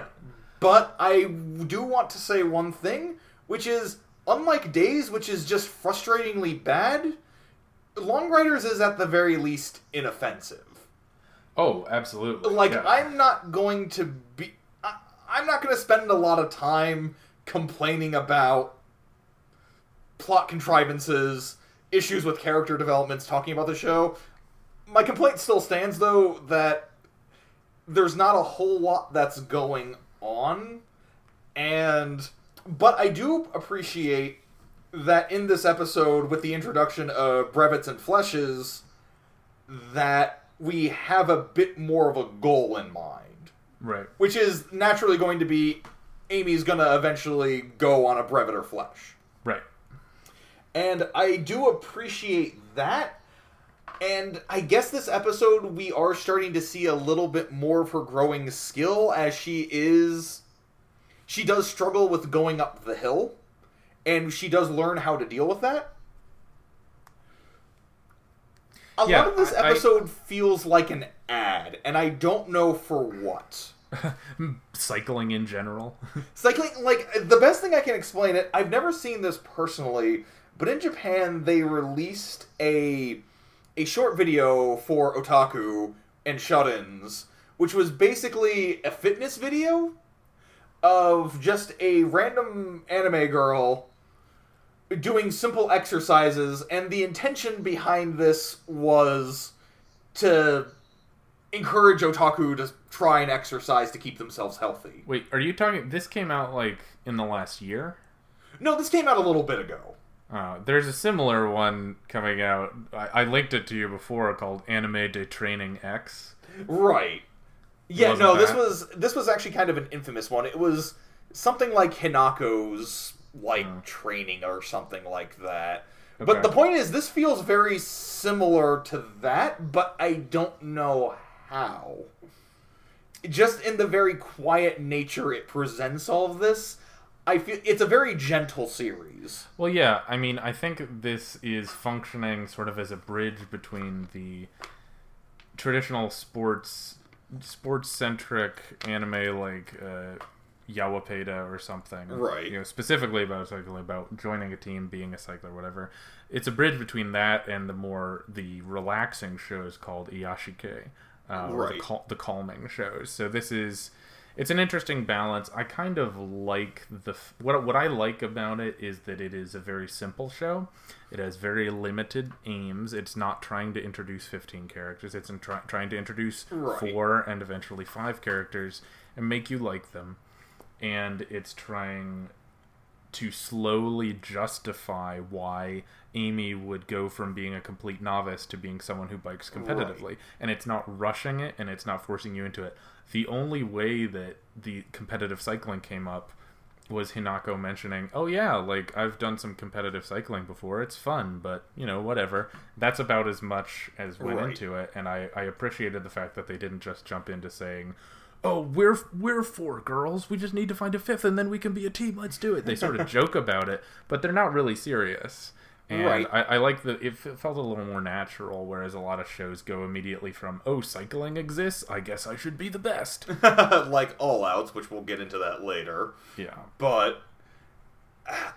*laughs* but I do want to say one thing, which is unlike Days, which is just frustratingly bad. Long Riders is at the very least inoffensive. oh absolutely Like Yeah. I'm not going to be. I, I'm not going to spend a lot of time complaining about plot contrivances, issues with character developments, talking about the show. My complaint still stands, though, that there's not a whole lot that's going on, and but I do appreciate that in this episode, with the introduction of brevets and flèches, that we have a bit more of a goal in mind, right which is naturally going to be Amy's gonna eventually go on a brevet or flèche. And I do appreciate that. And I guess this episode we are starting to see a little bit more of her growing skill as she is she does struggle with going up the hill and she does learn how to deal with that. A Yeah, lot of this I- I- episode feels like an ad and I don't know for what. *laughs* cycling in general *laughs* Cycling, like the best thing I can explain it. I've never seen this personally, but in Japan they released a a short video for otaku and shut-ins, which was basically a fitness video of just a random anime girl doing simple exercises, and the intention behind this was to encourage otaku to try and exercise to keep themselves healthy. wait are you talking this came out like in the last year No, this came out a little bit ago. Uh, there's a similar one coming out I, I linked it to you before called anime de training x Right. Yeah, no, this was this was actually kind of an infamous one. It was something like Hinako's like Oh. training or something like that. Okay. But the point is this feels very similar to that, but I don't know how. Just in the very quiet nature it presents all of this, I feel it's a very gentle series. Well, yeah, I mean, I think this is functioning sort of as a bridge between the traditional sports, sports centric anime like uh, Yowapeda or something, Right. You know, specifically about cycling, about joining a team, being a cycler, whatever. It's a bridge between that and the more the relaxing shows called Iyashikei, uh, or the, Right. cal- the calming shows. So this is it's an interesting balance. I kind of like the what what I like about it is that it is a very simple show. It has very limited aims. It's not trying to introduce 15 characters. It's in try- trying to introduce Right. four and eventually five characters and make you like them. And it's trying to slowly justify why Amy would go from being a complete novice to being someone who bikes competitively. And it's not rushing it and it's not forcing you into it. The only way that the competitive cycling came up was Hinako mentioning, "Oh yeah, like I've done some competitive cycling before. It's fun, but you know, whatever." That's about as much as went Right. into it, and I I appreciated the fact that they didn't just jump into saying, oh, we're we're four girls. We just need to find a fifth, and then we can be a team. Let's do it. They sort of *laughs* joke about it, but they're not really serious. And Right. I, I like that it felt a little more natural, whereas a lot of shows go immediately from "Oh, cycling exists. I guess I should be the best." *laughs* like All Outs, which we'll get into that later. yeah, But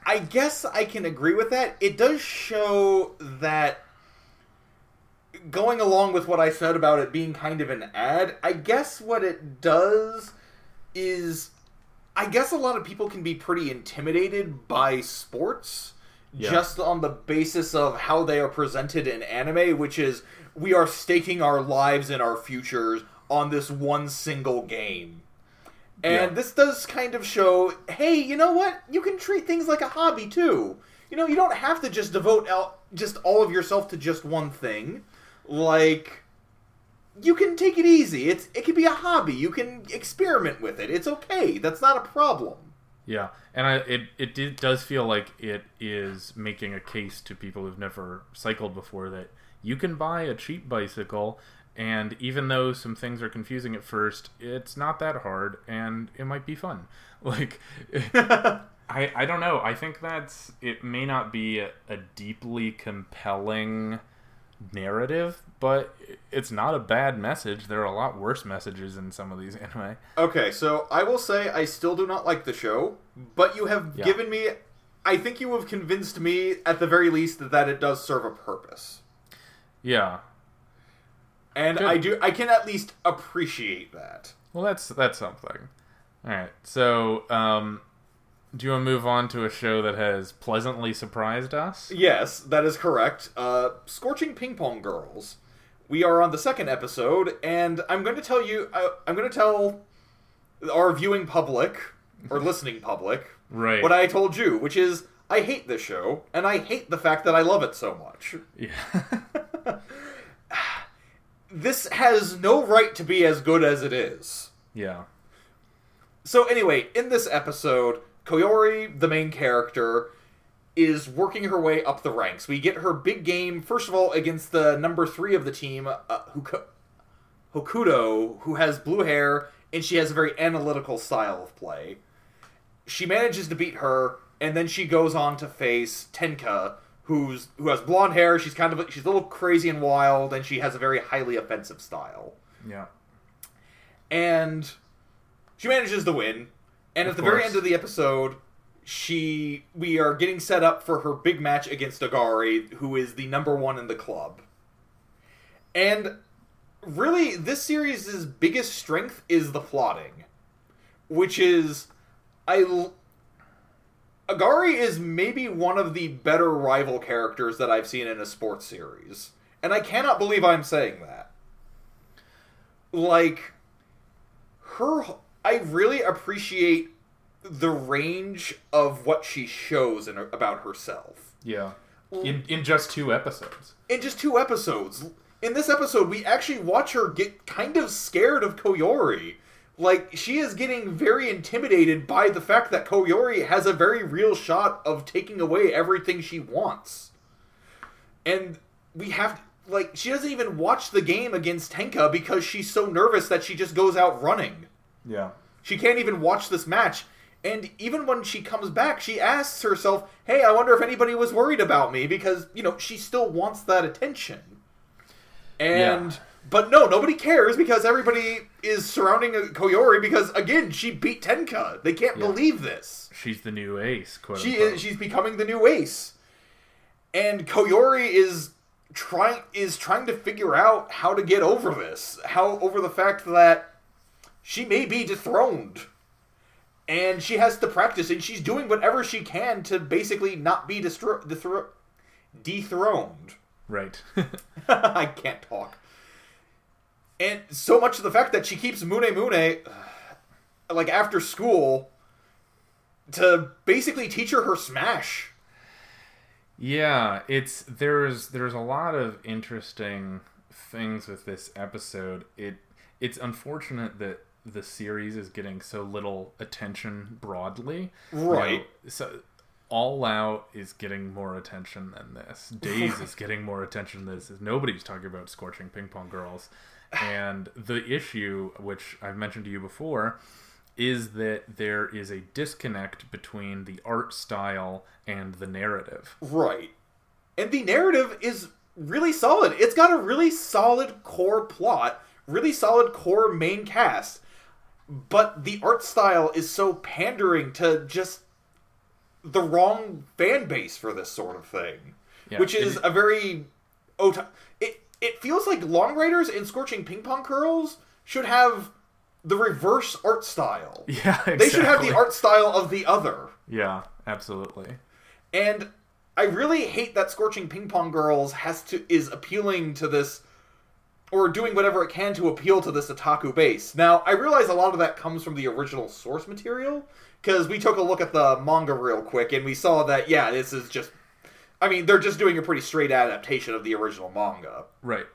I guess I can agree with that. It does show that going along with what I said about it being kind of an ad, I guess what it does is I guess a lot of people can be pretty intimidated by sports Yeah. just on the basis of how they are presented in anime, which is we are staking our lives and our futures on this one single game. And Yeah. this does kind of show, hey, you know what? You can treat things like a hobby too. You know, you don't have to just devote out just all of yourself to just one thing. Like you can take it easy. It's it can be a hobby. You can experiment with it. It's okay. That's not a problem. Yeah, and I, it it did, does feel like it is making a case to people who've never cycled before that you can buy a cheap bicycle. And even though some things are confusing at first, it's not that hard, and it might be fun. *laughs* Like, I I don't know. I think that's it. May not be a, a deeply compelling narrative, but it's not a bad message. There are a lot worse messages in some of these *laughs* anime. Okay, so I will say I still do not like the show, but you have Yeah. given me I think you have convinced me at the very least that it does serve a purpose. Yeah. And Good. I do I can at least appreciate that. Well, that's that's something. All right. So, um, do you want to move on to a show that has pleasantly surprised us? Yes, that is correct. Uh, Scorching Ping Pong Girls. We are on the second episode, and I'm going to tell you. I, I'm going to tell our viewing public or *laughs* listening public Right. what I told you, which is I hate this show, and I hate the fact that I love it so much. yeah. *laughs* This has no right to be as good as it is. yeah. So anyway, in this episode, Koyori, the main character, is working her way up the ranks. We get her big game first of all against the number three of the team, uh, Huko- Hokuto, who has blue hair and she has a very analytical style of play. She manages to beat her, and then she goes on to face Tenka, who's who has blonde hair. She's kind of she's a little crazy and wild, and she has a very highly offensive style Yeah. and she manages to win. And Of at the very end of the episode, she we are getting set up for her big match against Agari, who is the number one in the club. And really, this series' biggest strength is the plotting, which is I. l- Agari is maybe one of the better rival characters that I've seen in a sports series, and I cannot believe I'm saying that. Like, her I really appreciate the range of what she shows in, about herself. Yeah. In in just two episodes. In just two episodes. In this episode, we actually watch her get kind of scared of Koyori. Like, she is getting very intimidated by the fact that Koyori has a very real shot of taking away everything she wants. And we have, like, she doesn't even watch the game against Tenka because she's so nervous that she just goes out running. Yeah. She can't even watch this match. And even when she comes back, she asks herself, hey, I wonder if anybody was worried about me because, you know, she still wants that attention. And, Yeah. but no, nobody cares because everybody is surrounding Koyori because, again, she beat Tenka. They can't Yeah. believe this. She's the new ace, quote She unquote. is, she's becoming the new ace. And Koyori is trying is trying to figure out how to get over this. How over the fact that she may be dethroned. And she has to practice and she's doing whatever she can to basically not be destro- dethro- dethroned. Right. *laughs* *laughs* I can't talk. And so much of the fact that she keeps Mune Mune uh, like after school to basically teach her her smash. Yeah, it's there's there's a lot of interesting things with this episode. It it's unfortunate that the series is getting so little attention broadly. You know, Right. so All Out is getting more attention than this. Days is getting more attention than this. Nobody's talking about scorching ping pong girls. And the issue, which I've mentioned to you before, is that there is a disconnect between the art style and the narrative. Right. And the narrative is really solid. It's got a really solid core plot, really solid core main cast. But the art style is so pandering to just the wrong fan base for this sort of thing. Yeah, which is it- a very ota- it it feels like Long Riders and Scorching Ping Pong Girls should have the reverse art style. *laughs* Yeah, exactly. They should have the art style of the other. Yeah, absolutely. And I really hate that Scorching Ping Pong Girls has to is appealing to this or doing whatever it can to appeal to this otaku base. Now, I realize a lot of that comes from the original source material because we took a look at the manga real quick and we saw that yeah, this is just I mean, they're just doing a pretty straight adaptation of the original manga. Right.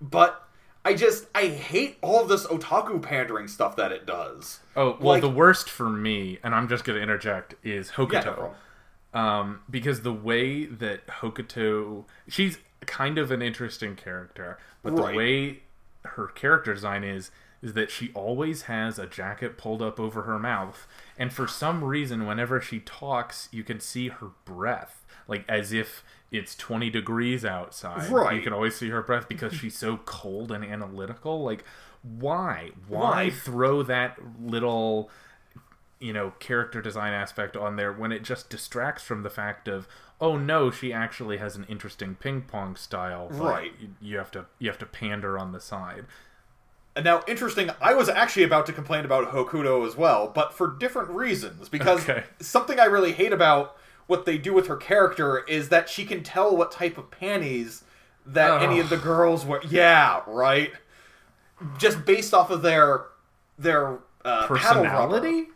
But I just I hate all this otaku pandering stuff that it does. Oh well, Like- the worst for me, and I'm just going to interject, is Hokuto. Yeah, no um, because the way that Hokuto, she's kind of an interesting character, but Right. the way her character design is, is that she always has a jacket pulled up over her mouth, and for some reason, whenever she talks, you can see her breath, like as if it's 20 degrees outside. Right. You can always see her breath because she's so cold and analytical. Like, why? Why Why? throw that little you know character design aspect on there when it just distracts from the fact of oh no she actually has an interesting ping pong style Right. you, have to you have to pander on the side And now, interesting, I was actually about to complain about Hokuto as well, but for different reasons. Because Okay. something I really hate about what they do with her character is that she can tell what type of panties that any of the girls wear. Yeah, right. Just based off of their their uh, personality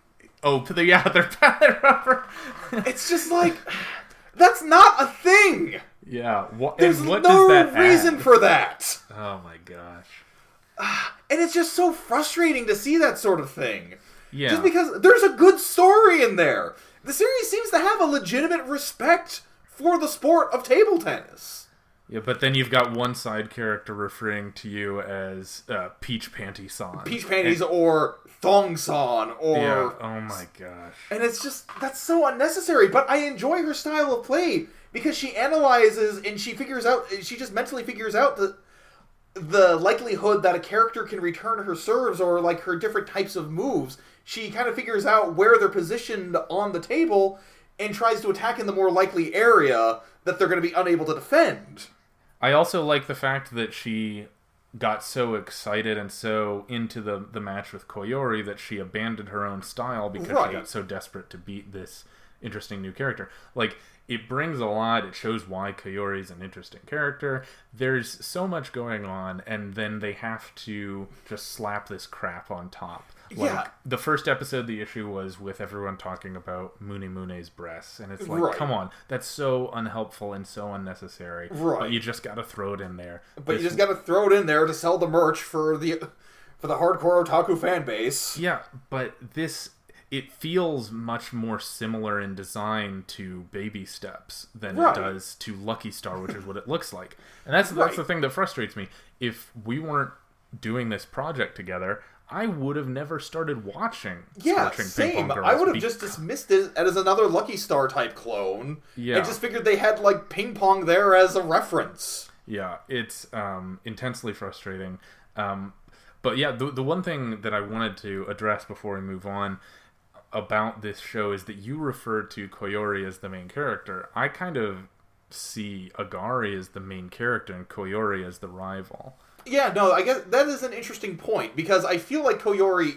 oh *laughs* yeah they're paddle rubber It's just like *laughs* that's not a thing. yeah what, There's no reason add? for that. oh my gosh ah, And it's just so frustrating to see that sort of thing. yeah Just because there's a good story in there. The series seems to have a legitimate respect for the sport of table tennis. Yeah but then you've got one side character referring to you as uh, peach panty son Peach panties or thong san or yeah oh my gosh and it's just that's so unnecessary, but I enjoy her style of play because she analyzes and she figures out she just mentally figures out the the likelihood that a character can return her serves or like her different types of moves. She kind of figures out where they're positioned on the table and tries to attack in the more likely area that they're going to be unable to defend. I also like the fact that she got so excited and so into the the match with Koyori that she abandoned her own style because Right. she got so desperate to beat this interesting new character. Like it brings a lot. It shows why Koyori is an interesting character. There's so much going on, and then they have to just slap this crap on top. Like Yeah. the first episode, the issue was with everyone talking about Mune Mune's breasts, and it's like, Right. come on, that's so unhelpful and so unnecessary. Right. But you just got to throw it in there. But you just got to throw it in there to sell the merch for the for the hardcore otaku fan base. yeah, but this it feels much more similar in design to Baby Steps than Right. it does to Lucky Star, which is what it looks like. And that's Right. that's the thing that frustrates me. If we weren't doing this project together, I would have never started watching Yeah, same. Pong Girls. I would have be- just dismissed it as another Lucky Star type clone. Yeah. I just figured they had like ping pong there as a reference. Yeah, it's um, intensely frustrating. Um, but yeah, the, the one thing that I wanted to address before we move on about this show is that you referred to Koyori as the main character. I kind of see Agari as the main character and Koyori as the rival. Yeah, no, I guess that is an interesting point because I feel like Koyori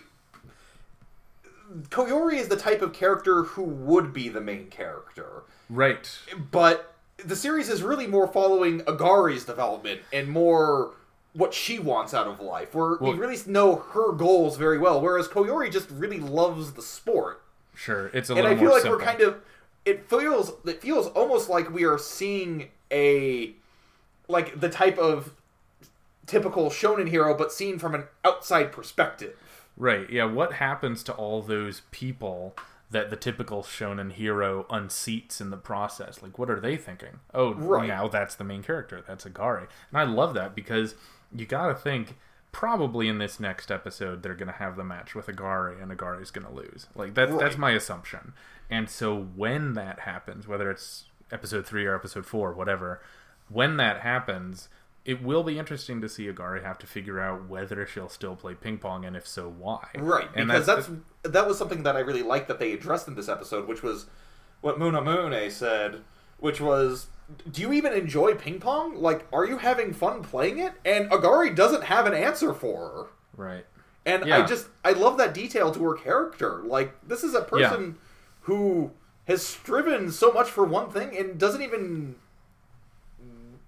Koyori is the type of character who would be the main character. Right. But the series is really more following Agari's development and more what she wants out of life. Where Well- we really know her goals very well, whereas Koyori just really loves the sport. Sure. It's a and little I feel like simple. we're kind of it feels it feels almost like we are seeing a like the type of typical shonen hero but seen from an outside perspective. Right. Yeah. What happens to all those people that the typical shonen hero unseats in the process. Like, what are they thinking? Oh, Right. now that's the main character. That's Agari. And I love that because you got to think probably in this next episode they're going to have the match with Agari and Agari's going to lose. Like that's that's my assumption. And so when that happens, whether it's episode 3 or episode 4, whatever, when that happens, it will be interesting to see Agari have to figure out whether she'll still play ping pong and if so why. Right, And because that's, that was something that I really liked that they addressed in this episode, which was what Munamune said, which was, "Do you even enjoy ping pong? Like, are you having fun playing it?" And Agari doesn't have an answer for her, right. and I just I love that detail to her character. Like, this is a person who has striven so much for one thing and doesn't even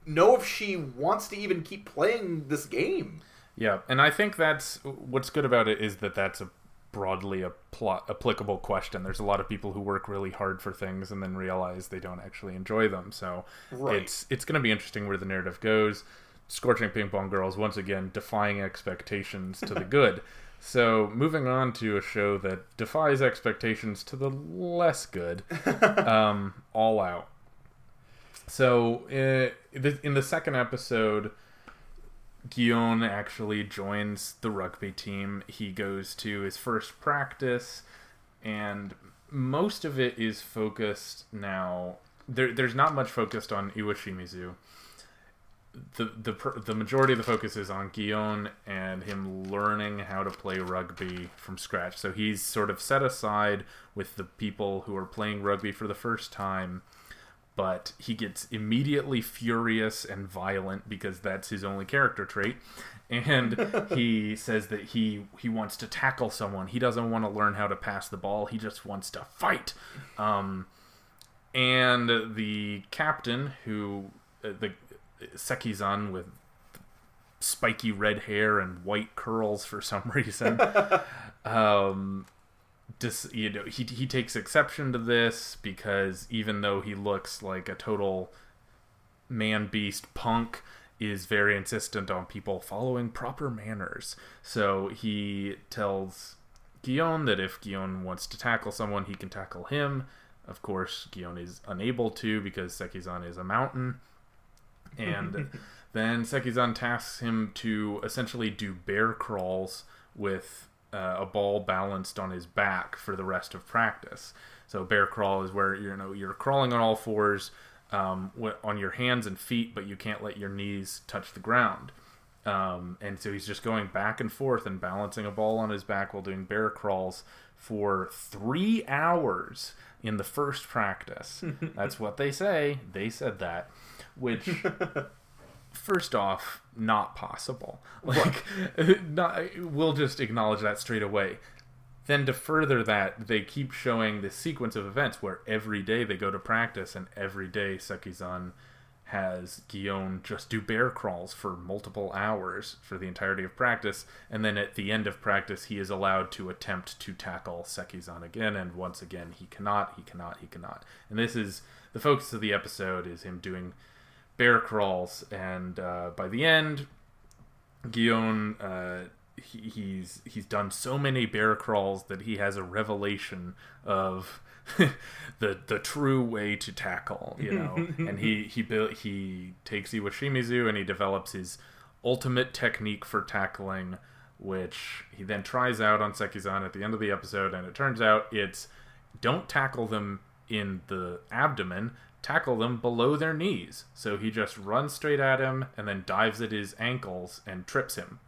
know if she wants to even keep playing this game. Yeah, and I think that's what's good about it is that that's a broadly a plot applicable question. There's a lot of people who work really hard for things and then realize they don't actually enjoy them. So Right. it's it's going to be interesting where the narrative goes. Scorching Ping Pong Girls once again defying expectations to the *laughs* good. So moving on to a show that defies expectations to the less good, *laughs* um, All Out. So uh, th- in the second episode, Gion actually joins the rugby team. He goes to his first practice, and most of it is focused now. There, there's not much focused on Iwashimizu. The, the the majority of the focus is on Gion and him learning how to play rugby from scratch. So he's sort of set aside with the people who are playing rugby for the first time but he gets immediately furious and violent because that's his only character trait. And *laughs* he says that he he wants to tackle someone. He doesn't want to learn how to pass the ball. He just wants to fight. Um, and the captain who uh, the sekizan with spiky red hair and white curls for some *laughs* reason *laughs* um, dis, you know he he takes exception to this because even though he looks like a total man beast punk is very insistent on people following proper manners. So he tells Gion that if Gion wants to tackle someone, he can tackle him. Of course, Gion is unable to because Sekizan is a mountain. And *laughs* then Sekizan tasks him to essentially do bear crawls with uh, a ball balanced on his back for the rest of practice. So bear crawl is where you know you're crawling on all fours um, on your hands and feet, but you can't let your knees touch the ground. Um, and so he's just going back and forth and balancing a ball on his back while doing bear crawls for three hours in the first practice. *laughs* That's what they say. They said that, which *laughs* first off, not possible. Like, *laughs* not, we'll just acknowledge that straight away. Then to further that, they keep showing this sequence of events where every day they go to practice, and every day Sekizan has Gion just do bear crawls for multiple hours for the entirety of practice, and then at the end of practice, he is allowed to attempt to tackle Sekizan again, and once again, he cannot, he cannot, he cannot. And this is the focus of the episode is him doing bear crawls, and uh, by the end, Gion uh, he, he's he's done so many bear crawls that he has a revelation of *laughs* the the true way to tackle, you know. *laughs* and he he built he takes Iwashimizu and he develops his ultimate technique for tackling, which he then tries out on Sekizan at the end of the episode, and it turns out it's don't tackle them in the abdomen, tackle them below their knees. So he just runs straight at him and then dives at his ankles and trips him.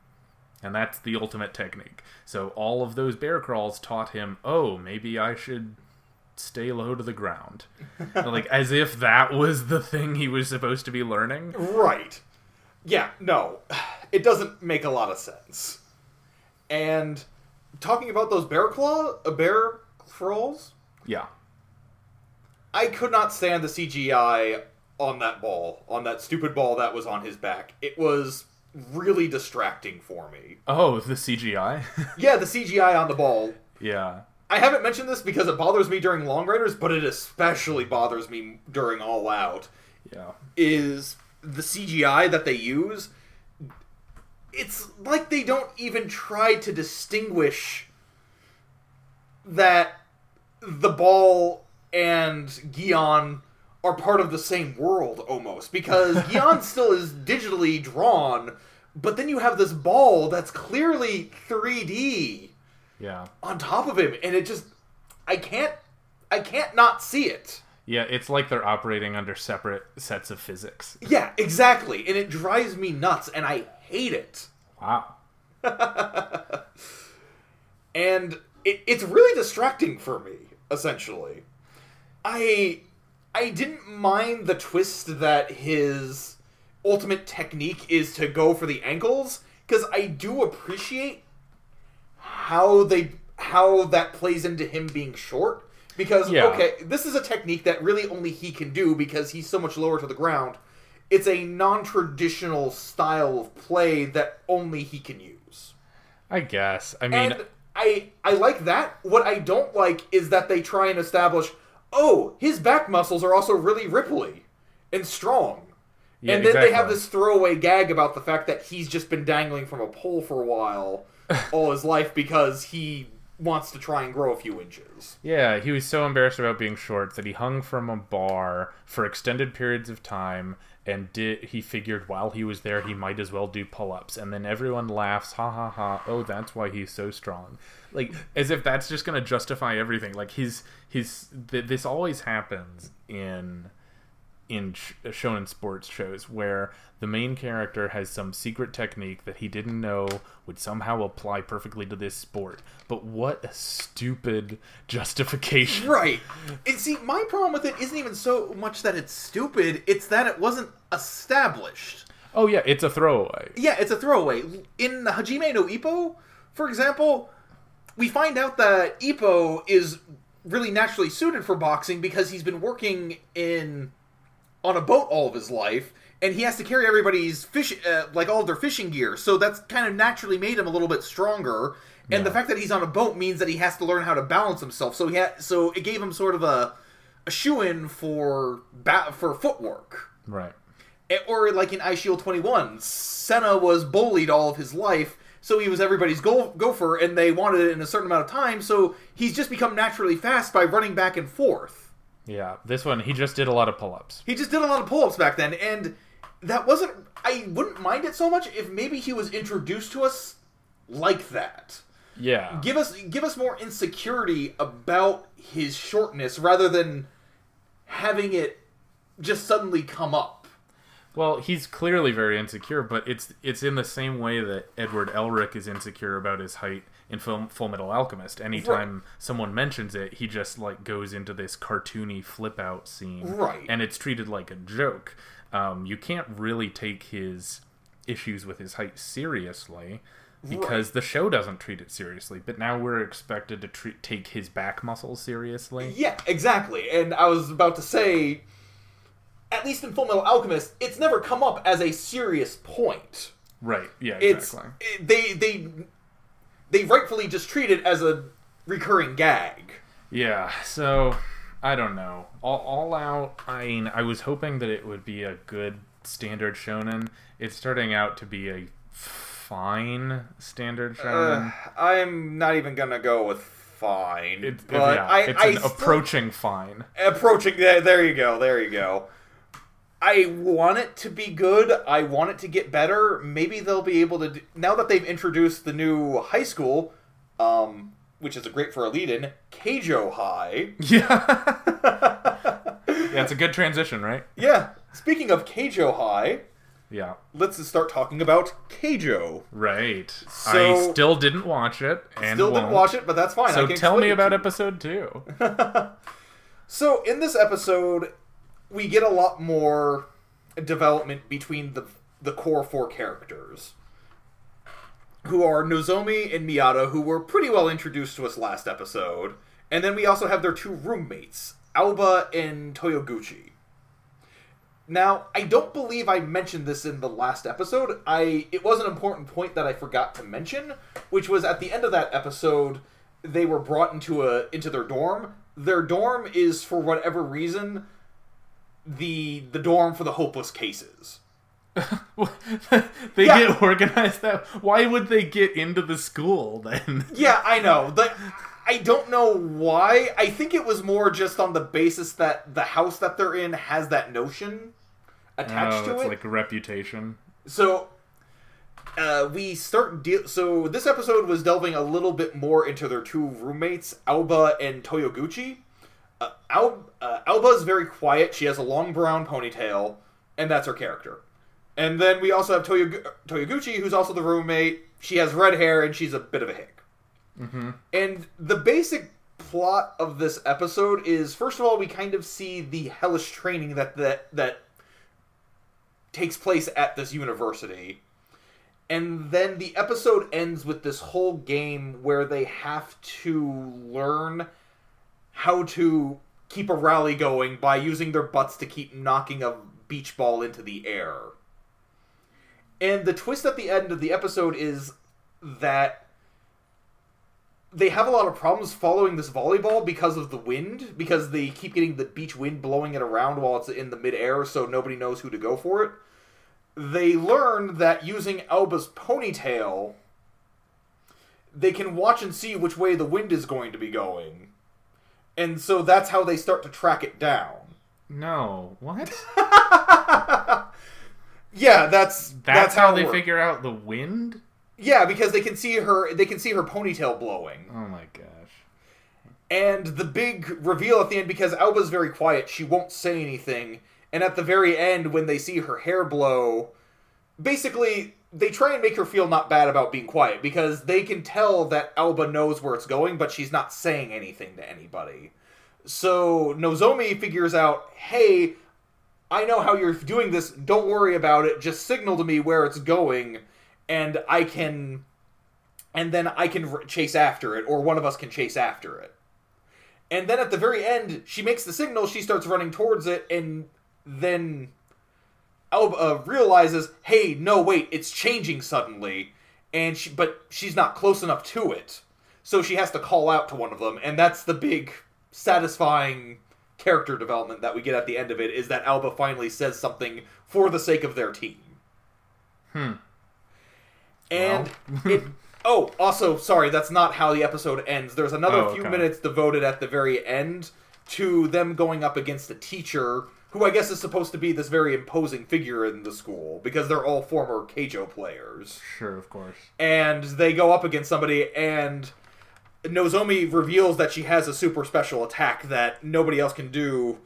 And that's the ultimate technique. So all of those bear crawls taught him, oh, maybe I should stay low to the ground. *laughs* like as if that was the thing he was supposed to be learning. Right. Yeah, no. It doesn't make a lot of sense. And talking about those bear claw uh, bear crawls, Yeah. I could not stand the CGI on that ball, on that stupid ball that was on his back. It was really distracting for me. Oh, the CGI? *laughs* Yeah, the CGI on the ball. yeah. I haven't mentioned this because it bothers me during Long Riders, but it especially bothers me during All Out. Yeah. is the CGI that they use. It's like they don't even try to distinguish that the ball and Gion are part of the same world almost because *laughs* Gion still is digitally drawn, but then you have this ball that's clearly 3D Yeah. on top of him, and it just I can't I can't not see it. Yeah, it's like they're operating under separate sets of physics. Yeah, exactly, and it drives me nuts, and I hate it. Wow. *laughs* and it, it's really distracting for me essentially i i didn't mind the twist that his ultimate technique is to go for the ankles because i do appreciate how they how that plays into him being short because Yeah. okay this is a technique that really only he can do because he's so much lower to the ground it's a non-traditional style of play that only he can use I guess. I mean, and I I like that. What I don't like is that they try and establish, oh, his back muscles are also really ripply and strong. yeah, and then they have this throwaway gag about the fact that he's just been dangling from a pole for a while *laughs* all his life because he wants to try and grow a few inches. Yeah, he was so embarrassed about being short that he hung from a bar for extended periods of time and did he figured while he was there he might as well do pull-ups. And then everyone laughs ha ha ha. Oh that's why he's so strong. Like as if that's just going to justify everything. Like his his th- this always happens in in sh- shonen sports shows where the main character has some secret technique that he didn't know would somehow apply perfectly to this sport. But what a stupid *laughs* justification. Right. And see, my problem with it isn't even so much that it's stupid, it's that it wasn't established. Oh yeah, it's a throwaway. Yeah, it's a throwaway. In the Hajime no Ippo, for example, we find out that Ippo is really naturally suited for boxing because he's been working in on a boat all of his life and he has to carry everybody's fish uh, like all of their fishing gear. So that's kind of naturally made him a little bit stronger. And the fact that he's on a boat means that he has to learn how to balance himself. So he ha- so it gave him sort of a a shoe in for ba- for footwork. Right. Eh, Or like in Eyeshield 21, Sena was bullied all of his life, so he was everybody's go- gopher, and they wanted it in a certain amount of time, so he's just become naturally fast by running back and forth. Yeah. This one he just did a lot of pull-ups. He just did a lot of pull-ups back then, and that wasn't... I wouldn't mind it so much if maybe he was introduced to us like that. Yeah. Give us give us more insecurity about his shortness rather than having it just suddenly come up. Well, he's clearly very insecure, but it's it's in the same way that Edward Elric is insecure about his height in Full, Full Metal Alchemist. Anytime someone mentions it, he just like goes into this cartoony flip out scene, Right. And it's treated like a joke. Um, you can't really take his issues with his height seriously because the show doesn't treat it seriously. But now we're expected to treat take his back muscles seriously. Yeah, exactly. And I was about to say, at least in Full Metal Alchemist, it's never come up as a serious point. Right? Yeah. It's Exactly. it- they they they rightfully just treat it as a recurring gag. Yeah, so I don't know. All, all out. I mean, I was hoping that it would be a good standard shonen. It's starting out to be a fine standard uh, shonen. I'm not even gonna go with fine, It- but yeah, I, it's I an approaching fine. approaching. There, there you go. There you go. I want it to be good. I want it to get better. Maybe they'll be able to. Do, now that they've introduced the new high school, um, which is a great for a lead-in, Keijo High. *laughs* *laughs* Yeah. yeah, it's a good transition, right? Yeah. Speaking of Keijo High, Yeah. let's start talking about Keijo. Right. So- I still didn't watch it, and Still didn't won't. watch it, but that's fine. I So can tell me about episode two. *laughs* So in this episode, we get a lot more development between the the core four characters, who are Nozomi and Miyata, who were pretty well introduced to us last episode, and then we also have their two roommates, Aoba and Toyoguchi. Now, I don't believe I mentioned this in the last episode. I it was an important point that I forgot to mention, which was at the end of that episode, they were brought into a into their dorm. Their dorm is for whatever reason the the dorm for the hopeless cases. *laughs* they Yeah. get organized that. Why would they get into the school then? *laughs* Yeah, I know. The, I don't know why. I think it was more just on the basis that the house that they're in has that notion attached oh, to it's it. like reputation. So uh, we start deal. So this episode was delving a little bit more into their two roommates, Aoba and Toyoguchi. Uh, Al- uh, Aoba's very quiet. She has a long brown ponytail, and that's her character. And then we also have Toyog- Toyoguchi, who's also the roommate. She has red hair, and she's a bit of a hick. Mm-hmm. And the basic plot of this episode is first of all we kind of see the hellish training that that that takes place at this university. And then the episode ends with this whole game where they have to learn how to keep a rally going by using their butts to keep knocking a beach ball into the air. And the twist at the end of the episode is that they have a lot of problems following this volleyball because of the wind, because they keep getting the beach wind blowing it around while it's in the midair, so nobody knows who to go for it. They learn that using Aoba's ponytail, they can watch and see which way the wind is going to be going. And so that's how they start to track it down. No, what? *laughs* Yeah, that's That's, how it they works. figure out the wind. Yeah, because they can see her. They can see her ponytail blowing. Oh my gosh. And the big reveal at the end, because Aoba's very quiet, she won't say anything. And at the very end, when they see her hair blow, basically, they try and make her feel not bad about being quiet because they can tell that Aoba knows where it's going, but she's not saying anything to anybody. So Nozomi figures out, hey, I know how you're doing this. Don't worry about it. Just signal to me where it's going, and I can. And then I can chase after it, or one of us can chase after it. And then at the very end, she makes the signal, she starts running towards it, and then Aoba uh, realizes, hey, no, wait, it's changing suddenly. And she, but she's not close enough to it. So she has to call out to one of them, and that's the big satisfying character development that we get at the end of it is that Aoba finally says something for the sake of their team. Hmm. And Well. it *laughs* Oh, also, sorry, that's not how the episode ends. There's another Oh, few okay. minutes devoted at the very end to them going up against a teacher who I guess is supposed to be this very imposing figure in the school because they're all former Keijo players. Sure, of course. And they go up against somebody and Nozomi reveals that she has a super special attack that nobody else can do.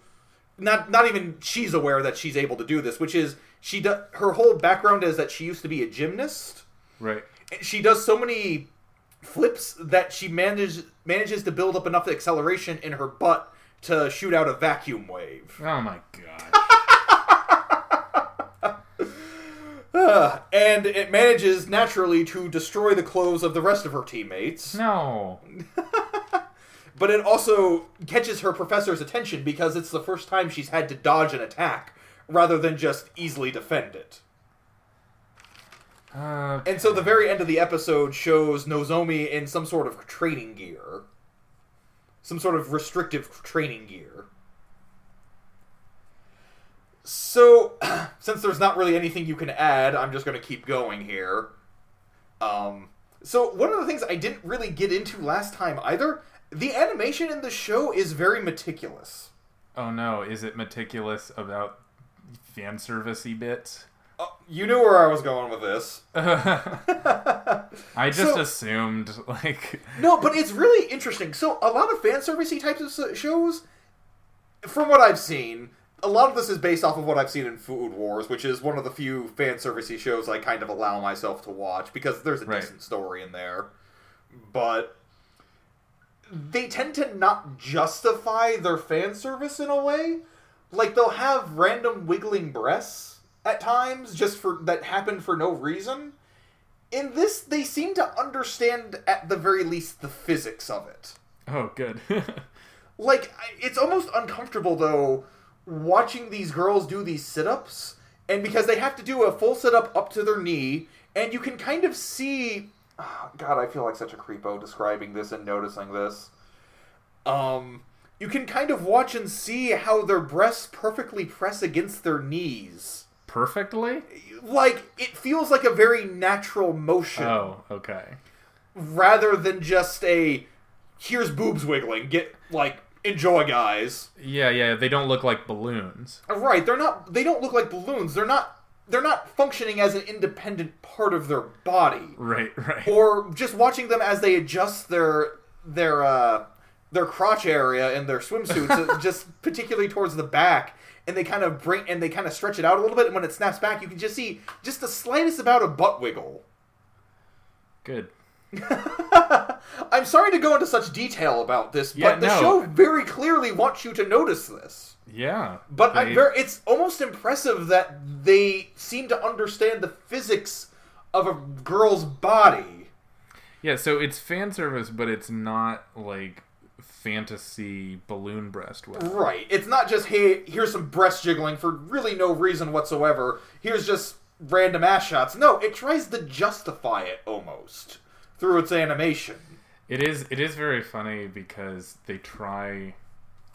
Not not even she's aware that she's able to do this, which is she do, her whole background is that she used to be a gymnast Right. she does so many flips that she manages manages to build up enough acceleration in her butt to shoot out a vacuum wave. Oh my god. Ugh. *laughs* *sighs* and it manages naturally to destroy the clothes of the rest of her teammates. no. *laughs* But it also catches her professor's attention because it's the first time she's had to dodge an attack rather than just easily defend it. Uh, And so the very end of the episode shows Nozomi in some sort of training gear. Some sort of restrictive training gear. So, *clears throat* since there's not really anything you can add, I'm just going to keep going here. Um, so, one of the things I didn't really get into last time either, the animation in the show is very meticulous. oh no, is it meticulous about fan servicey bits? Uh, you knew where I was going with this. *laughs* I just So- assumed like No, but it's really interesting. So a lot of fan servicey types of shows, from what I've seen, a lot of this is based off of what I've seen in Food Wars, which is one of the few fan servicey shows I kind of allow myself to watch because there's a Right. decent story in there. But they tend to not justify their fan service in a way. Like they'll have random wiggling breasts at times just for that happened for no reason. In this, they seem to understand at the very least the physics of it. oh good. *laughs* Like it's almost uncomfortable though watching these girls do these sit-ups and because they have to do a full sit-up up to their knee and you can kind of see Ah, god I feel like such a creepo describing this and noticing this um you can kind of watch and see how their breasts perfectly press against their knees Perfectly? like it feels like a very natural motion Oh, okay. rather than just a here's boobs wiggling. Get like enjoy, guys. Yeah, yeah, they don't look like balloons. Right? They're not. They don't look like balloons. They're not. They're not functioning as an independent part of their body. Right, right. or just watching them as they adjust their their uh, their crotch area in their swimsuits, *laughs* uh, just particularly towards the back, and they kind of bring and they kind of stretch it out a little bit, and when it snaps back, you can just see just the slightest amount of butt wiggle. Good. *laughs* I'm sorry to go into such detail about this, Yeah, but the no. show very clearly wants you to notice this. Yeah. But I'm they- very, it's almost impressive that they seem to understand the physics of a girl's body. Yeah, so it's fan service, but it's not like fantasy balloon breast with. Right. It's not just hey, here's some breast jiggling for really no reason whatsoever. Here's just random ass shots. No, it tries to justify it almost through its animation. It is it is very funny because they try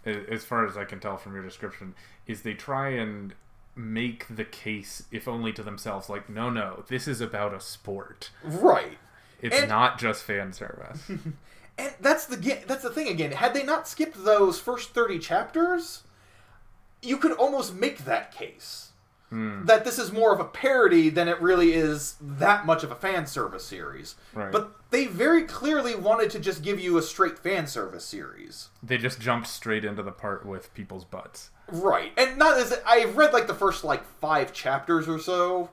as far as I can tell from your description is they try and make the case if only to themselves like no no this is about a sport Right. it's And- not just fan service *laughs* And that's the that's the thing again. Had they not skipped those first 30 chapters, you could almost make that case. Hmm. That this is more of a parody than it really is that much of a fan service series. Right. But they very clearly wanted to just give you a straight fan service series. they just jumped straight into the part with people's butts Right. And not as I've read like the first like 5 chapters or so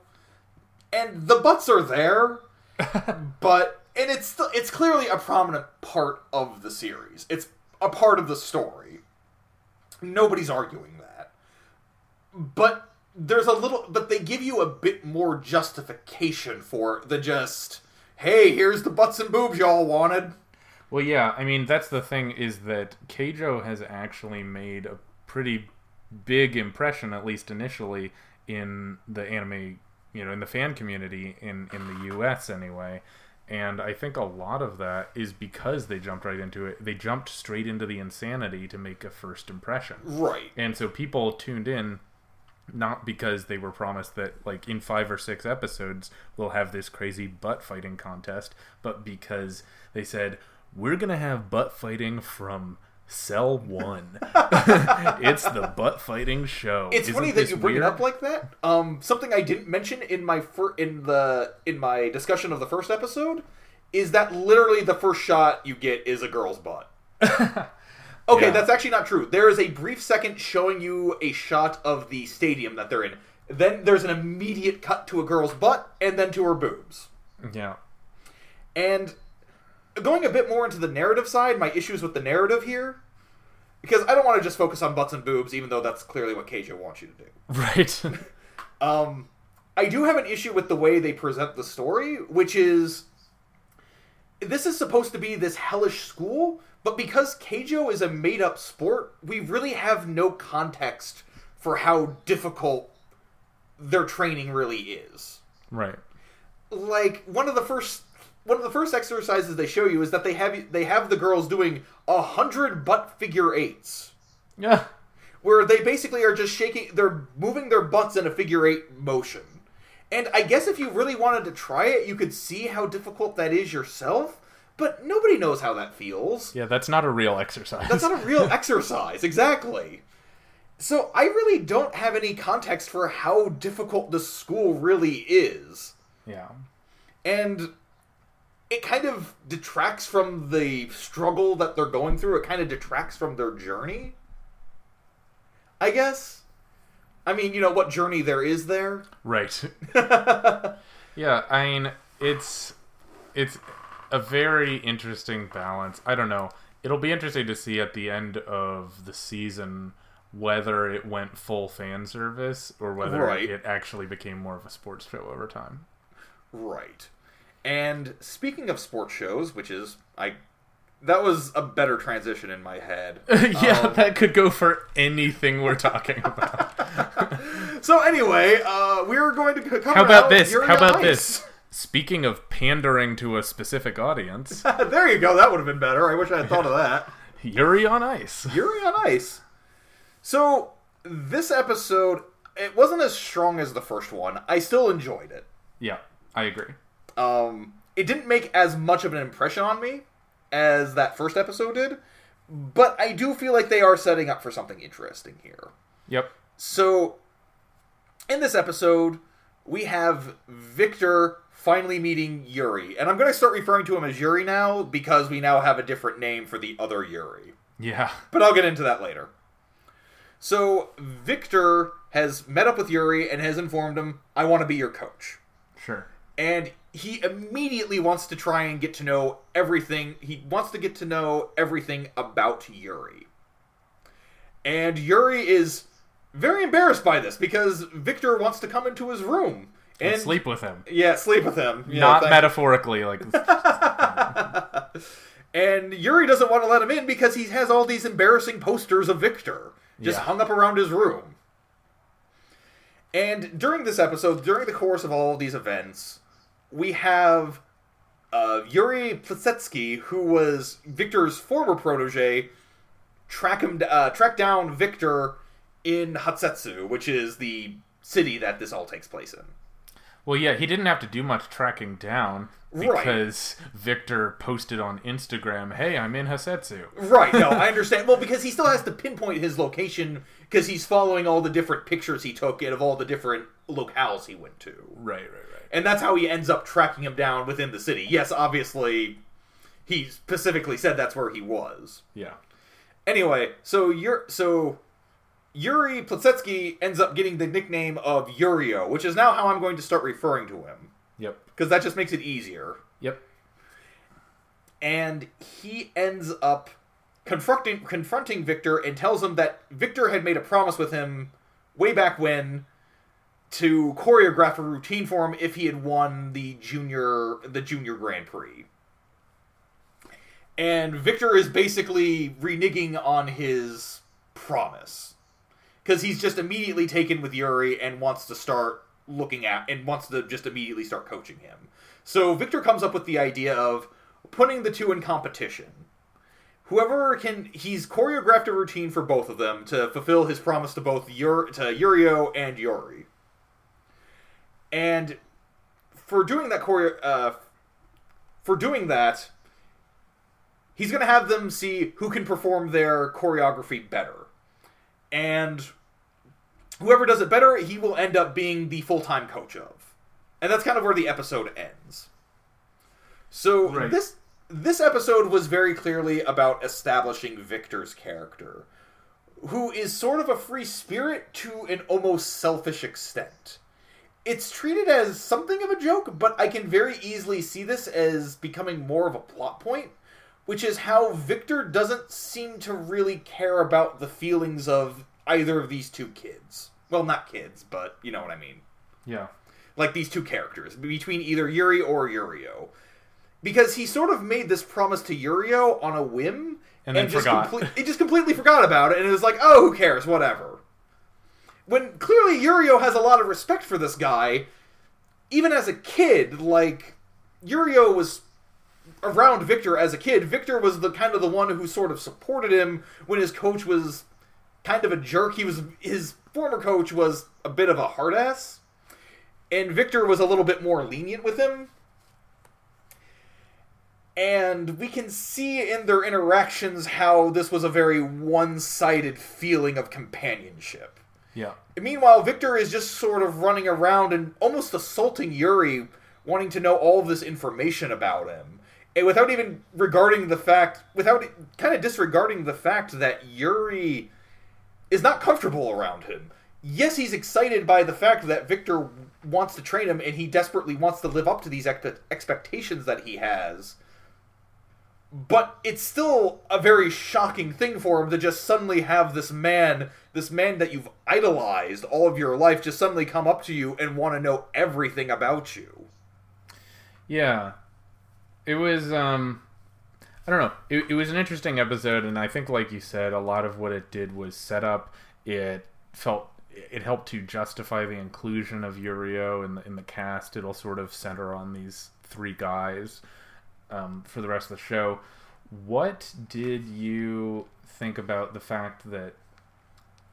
and the butts are there, *laughs* but and it's still, it's clearly a prominent part of the series. It's a part of the story. Nobody's arguing that. But there's a little but they give you a bit more justification for than just hey, here's the butts and boobs y'all wanted. Well, yeah, I mean that's the thing is that Keijo has actually made a pretty big impression, at least initially, in the anime, you know, in the fan community in in the U.S. anyway. And I think a lot of that is because they jumped right into it. They jumped straight into the insanity to make a first impression. Right. And so people tuned in not because they were promised that like in 5 or 6 episodes we'll have this crazy butt fighting contest, but because they said we're going to have butt fighting from cell 1. *laughs* it's the butt fighting show. It's Isn't funny that you bring weird? it up like that. Um, something I didn't mention in my fir- in the in my discussion of the first episode is that literally the first shot you get is a girl's butt. *laughs* Okay, Yeah. that's actually not true. There is a brief second showing you a shot of the stadium that they're in. Then there's an immediate cut to a girl's butt and then to her boobs. Yeah. And going a bit more into the narrative side, my issues with the narrative here, because I don't want to just focus on butts and boobs, even though that's clearly what Keijo wants you to do. *laughs* Right. *laughs* Um, I do have an issue with the way they present the story, which is this is supposed to be this hellish school, but because Keijo is a made up sport, we really have no context for how difficult their training really is. right. Like one of the first one of the first exercises they show you is that they have they have the girls doing a hundred butt figure eights Yeah. where they basically are just shaking they're moving their butts in a figure eight motion and i guess if you really wanted to try it you could see how difficult that is yourself but nobody knows how that feels Yeah, that's not a real exercise. that's not a real *laughs* exercise exactly so i really don't have any context for how difficult the school really is yeah. and it kind of detracts from the struggle that they're going through. It kind of detracts from their journey. I guess. I mean, you know what journey there is there. Right. *laughs* yeah, I mean, it's it's a very interesting balance. I don't know. It'll be interesting to see at the end of the season whether it went full fan service or whether Right. it actually became more of a sports show over time. Right. And speaking of sports shows, which is I that was a better transition in my head. *laughs* yeah, Um, that could go for anything we're talking about. *laughs* So anyway, uh, we're going to How about this? How about Ice. this? *laughs* Speaking of pandering to a specific audience, there you go. That would have been better. I wish I had thought of that. Yuri on Ice. Yuri on Ice. So this episode, it wasn't as strong as the first one. I still enjoyed it. Yeah, I agree. Um, it didn't make as much of an impression on me as that first episode did, but I do feel like they are setting up for something interesting here. Yep. So, in this episode, we have Victor finally meeting Yuri, and I'm going to start referring to him as Yuri now because we now have a different name for the other Yuri. Yeah. *laughs* But I'll get into that later. So, Victor has met up with Yuri and has informed him, I want to be your coach. Sure. And he immediately wants to try and get to know everything. He wants to get to know everything about Yuri. And Yuri is very embarrassed by this because Victor wants to come into his room And, and sleep with him. Yeah, sleep with him. Yeah, Not metaphorically, like *laughs* And Yuri doesn't want to let him in because he has all these embarrassing posters of Victor just Yeah. hung up around his room. And during this episode, during the course of all of these events, we have uh, Yuri Plisetsky, who was Victor's former protege, track him uh, track down Victor in Hasetsu, which is the city that this all takes place in. Well, yeah, he didn't have to do much tracking down Right. because Victor posted on Instagram, "Hey, I'm in Hasetsu." Right. No, I *laughs* understand. Well, because he still has to pinpoint his location because he's following all the different pictures he took and of all the different locales he went to. Right, right, right. And that's how he ends up tracking him down within the city. Yes, obviously, he specifically said that's where he was. Yeah. Anyway, so you're so Yuri Plisetsky ends up getting the nickname of Yurio, which is now how I'm going to start referring to him Yep. because that just makes it easier. Yep. and he ends up confronting confronting Victor and tells him that Victor had made a promise with him way back when to choreograph a routine for him if he had won the junior the junior Grand Prix. And Victor is basically reneging on his promise because he's just immediately taken with Yuri and wants to start looking at and wants to just immediately start coaching him. So Victor comes up with the idea of putting the two in competition. Whoever can, he's choreographed a routine for both of them to fulfill his promise to both Yur, to Yurio and Yuri. And for doing that choreo, uh, for doing that, he's going to have them see who can perform their choreography better. And whoever does it better, he will end up being the full time coach of. And that's kind of where the episode ends. So Right. this this episode was very clearly about establishing Victor's character, who is sort of a free spirit to an almost selfish extent. It's treated as something of a joke, but I can very easily see this as becoming more of a plot point, which is how Victor doesn't seem to really care about the feelings of either of these two kids. Well, not kids, but you know what I mean Yeah. like these two characters between either Yuri or Yurio. Because he sort of made this promise to Yurio on a whim And then just he just completely forgot about it and it was like, "Oh, who cares, whatever." When clearly Yurio has a lot of respect for this guy even as a kid, like Yurio was around Victor as a kid. Victor was the kind of the one who sort of supported him when his coach was kind of a jerk. He was his former coach was a bit of a hard ass and Victor was a little bit more lenient with him. And we can see in their interactions how this was a very one sided feeling of companionship. Yeah. Meanwhile, Victor is just sort of running around and almost assaulting Yuri, wanting to know all of this information about him. And without even regarding the fact, without kind of disregarding the fact that Yuri is not comfortable around him. Yes, he's excited by the fact that Victor wants to train him and he desperately wants to live up to these expe- expectations that he has. But it's still a very shocking thing for him to just suddenly have this man, this man that you've idolized all of your life, just suddenly come up to you and want to know everything about you. Yeah. It was um I don't know. It, it was an interesting episode and I think like you said a lot of what it did was set up it felt it helped to justify the inclusion of Yurio in the in the cast. It'll sort of center on these three guys um, for the rest of the show. What did you think about the fact that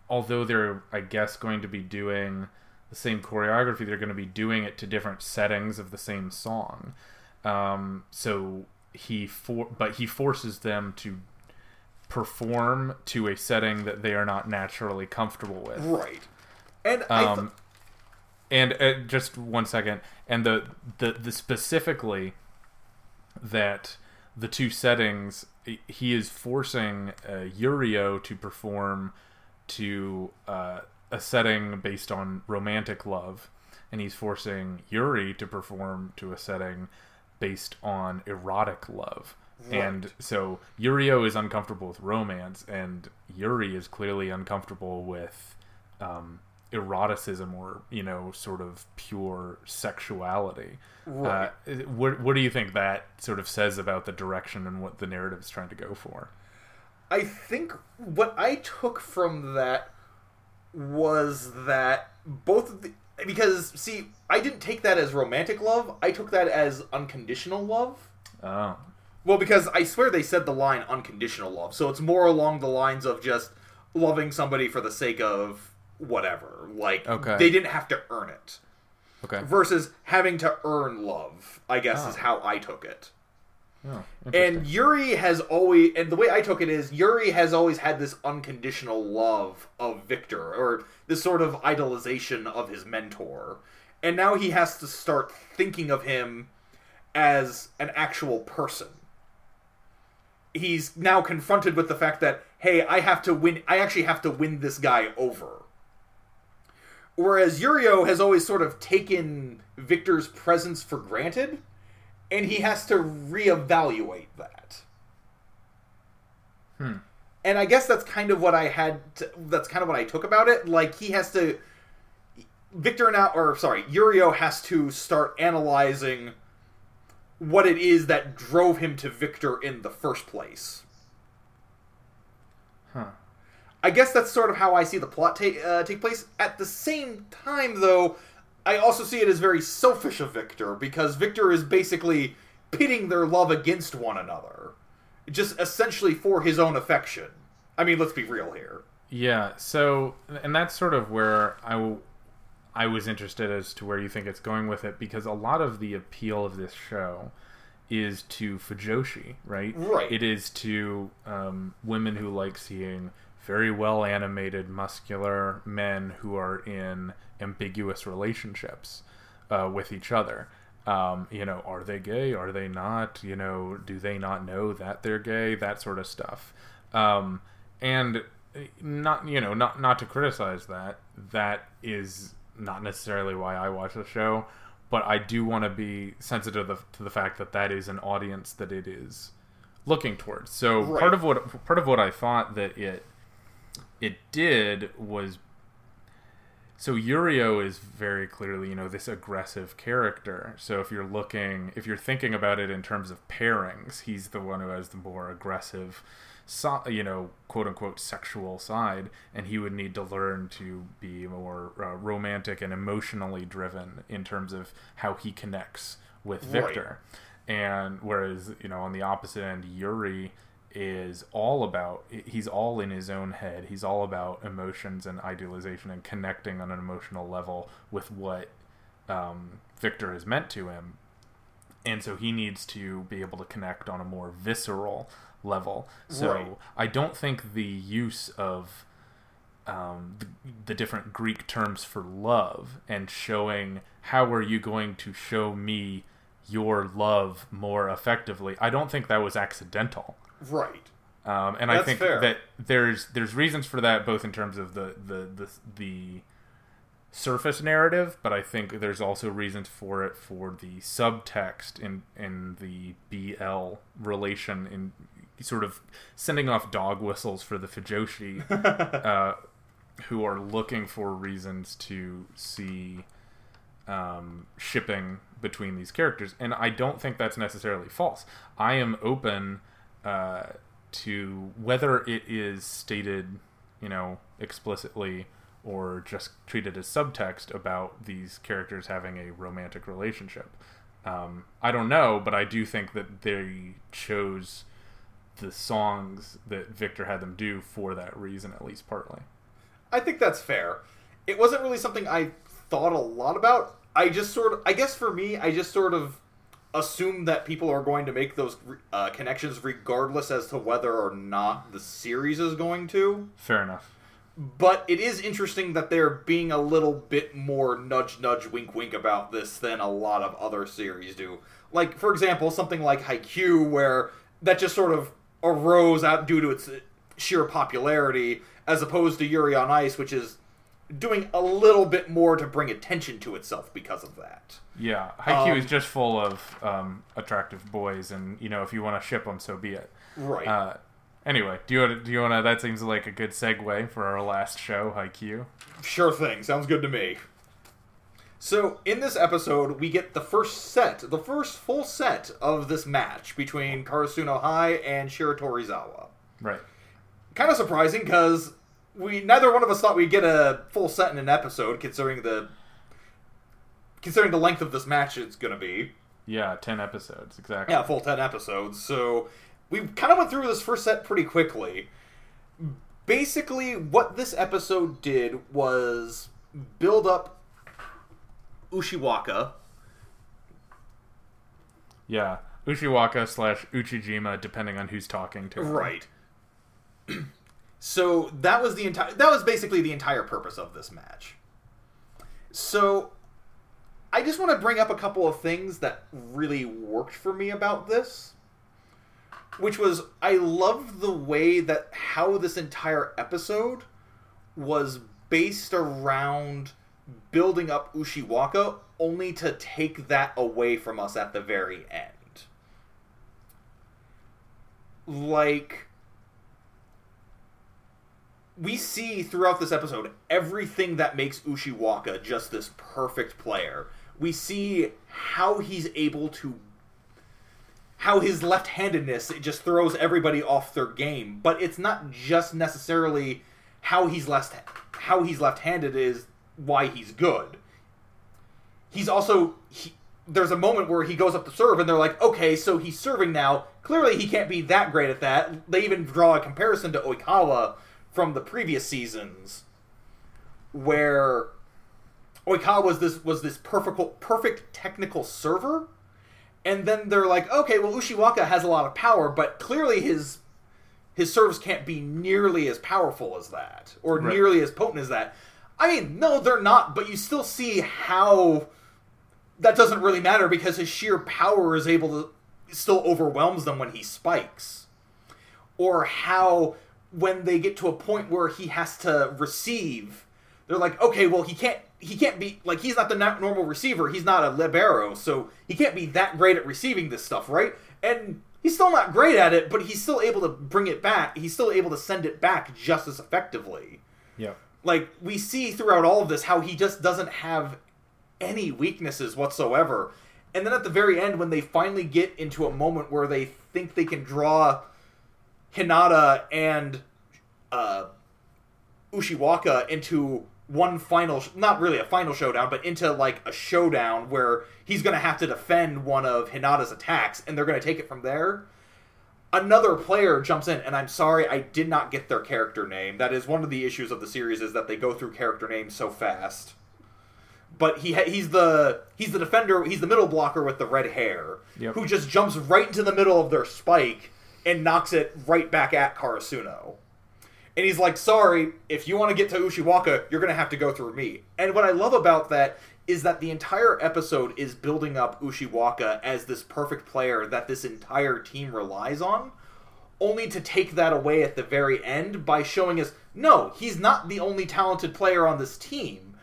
although they're I guess going to be doing the same choreography, they're going to be doing it to different settings of the same song. Um, so he for but he forces them to perform to a setting that they are not naturally comfortable with. Right. And I th- Um, and uh, just one second, and the, the the specifically that the two settings he is forcing uh, Yurio to perform to uh, a setting based on romantic love, and he's forcing Yuri to perform to a setting based on erotic love. And so Yurio is uncomfortable with romance, and Yuri is clearly uncomfortable with um, eroticism or you know sort of pure sexuality. Right. Uh, what what do you think that sort of says about the direction and what the narrative is trying to go for? I think what I took from that was that both of the because see, I didn't take that as romantic love. I took that as unconditional love. Oh, Well, because I swear they said the line unconditional love, so it's more along the lines of just loving somebody for the sake of whatever. Like Okay. they didn't have to earn it. okay. Versus having to earn love, I guess Oh. is how I took it. Oh. And Yuri has always, and the way I took it is, Yuri has always had this unconditional love of Victor, or this sort of idolization of his mentor. And now he has to start thinking of him as an actual person. He's now confronted with the fact that, hey, I have to win, I actually have to win this guy over. Whereas Yurio has always sort of taken Victor's presence for granted and he has to reevaluate that. Hmm. And I guess that's kind of what I had. To, that's kind of what I took about it. Like he has to. Victor now, or sorry, Yurio has to start analyzing what it is that drove him to Victor in the first place. Huh. I guess that's sort of how I see the plot take uh, take place. At the same time, though, I also see it as very selfish of Victor because Victor is basically pitting their love against one another, just essentially for his own affection. I mean, let's be real here. Yeah. So, and that's sort of where I, w- I was interested as to where you think it's going with it because a lot of the appeal of this show is to Fujoshi, right? Right. It is to um, women who like seeing very well animated, muscular men who are in ambiguous relationships uh, with each other. Um, you know, are they gay? Are they not? You know, do they not know that they're gay? That sort of stuff. Um, and not, you know, not not to criticize that. That is not necessarily why I watch the show, but I do want to be sensitive to the, to the fact that that is an audience that it is looking towards. So Right. part of what part of what I thought that it it did was so Yurio is very clearly, you know, this aggressive character. So if you're looking, if you're thinking about it in terms of pairings, he's the one who has the more aggressive, so, you know, quote unquote sexual side, and he would need to learn to be more uh, romantic and emotionally driven in terms of how he connects with Right. Victor. And whereas, you know, on the opposite end, Yuri is all about he's all in his own head. He's all about emotions and idealization and connecting on an emotional level with what um, victor has meant to him. And so he needs to be able to connect on a more visceral level. So Right. i don't think the use of um, the, the different greek terms for love and showing how are you going to show me your love more effectively? I don't think that was accidental Right. um, and I think fair. that there's there's reasons for that both in terms of the, the the the surface narrative, but I think there's also reasons for it for the subtext in in the BL relation in sort of sending off dog whistles for the Fujoshi *laughs* uh, who are looking for reasons to see um, shipping between these characters, and I don't think that's necessarily false. I am open to whether it is stated, you know, explicitly or just treated as subtext about these characters having a romantic relationship. Um, I don't know, but I do think that they chose the songs that Victor had them do for that reason, at least partly. I think that's fair. It wasn't really something I thought a lot about. I just sort of, I guess for me, I just sort of assume that people are going to make those uh, connections regardless as to whether or not the series is going to. Fair enough. But it is interesting that they're being a little bit more nudge nudge wink wink about this than a lot of other series do. Like for example, something like Haikyuu where that just sort of arose out due to its sheer popularity as opposed to Yuri on Ice which is doing a little bit more to bring attention to itself because of that. Yeah, Haikyuu Um, is just full of um, attractive boys, and you know if you want to ship them, so be it. Right. Uh, anyway, do you wanna, do you want to? That seems like a good segue for our last show, Haikyuu. Sure thing. Sounds good to me. So, in this episode, we get the first set, the first full set of this match between Karasuno High and Shiratorizawa. Right. Kind of surprising because we neither one of us thought we'd get a full set in an episode, considering the considering the length of this match it's going to be. Yeah, ten episodes exactly. Yeah, full 10 episodes. So we kind of went through this first set pretty quickly. Basically, what this episode did was build up Ushiwaka. Yeah, Ushiwaka slash Ushijima, depending on who's talking to. him. Right. So that was the entire that was basically the entire purpose of this match. So I just want to bring up a couple of things that really worked for me about this. Which was I love the way that how this entire episode was based around building up Ushiwaka only to take that away from us at the very end. Like we see throughout this episode everything that makes Ushiwaka just this perfect player. We see how he's able to how his left-handedness just throws everybody off their game, but it's not just necessarily how he's left how he's left-handed is why he's good. He's also he, there's a moment where he goes up to serve and they're like, "Okay, so he's serving now. Clearly he can't be that great at that." They even draw a comparison to Oikawa from the previous seasons where Oikawa was this was this perfect perfect technical server and then they're like, okay, well Ushiwaka has a lot of power, but clearly his his serves can't be nearly as powerful as that, or Right. nearly as potent as that. I mean, no, they're not, but you still see how that doesn't really matter because his sheer power is able to still overwhelms them when he spikes. Or how when they get to a point where he has to receive, they're like, okay, well he can't he can't be like he's not the normal receiver. He's not a libero, so he can't be that great at receiving this stuff, right? And he's still not great at it, but he's still able to bring it back. He's still able to send it back just as effectively. Yeah. Like we see throughout all of this how he just doesn't have any weaknesses whatsoever. And then at the very end when they finally get into a moment where they think they can draw Hinata and uh, Ushiwaka into one final, not really a final showdown, but into like a showdown where he's going to have to defend one of Hinata's attacks, and they're going to take it from there. Another player jumps in, and I'm sorry, I did not get their character name. That is one of the issues of the series is that they go through character names so fast. But he ha- he's the he's the defender, he's the middle blocker with the red hair, Yep. who just jumps right into the middle of their spike and knocks it right back at Karasuno. And he's like, sorry, if you want to get to Ushiwaka, you're going to have to go through me. And what I love about that is that the entire episode is building up Ushiwaka as this perfect player that this entire team relies on, only to take that away at the very end by showing us, no, he's not the only talented player on this team.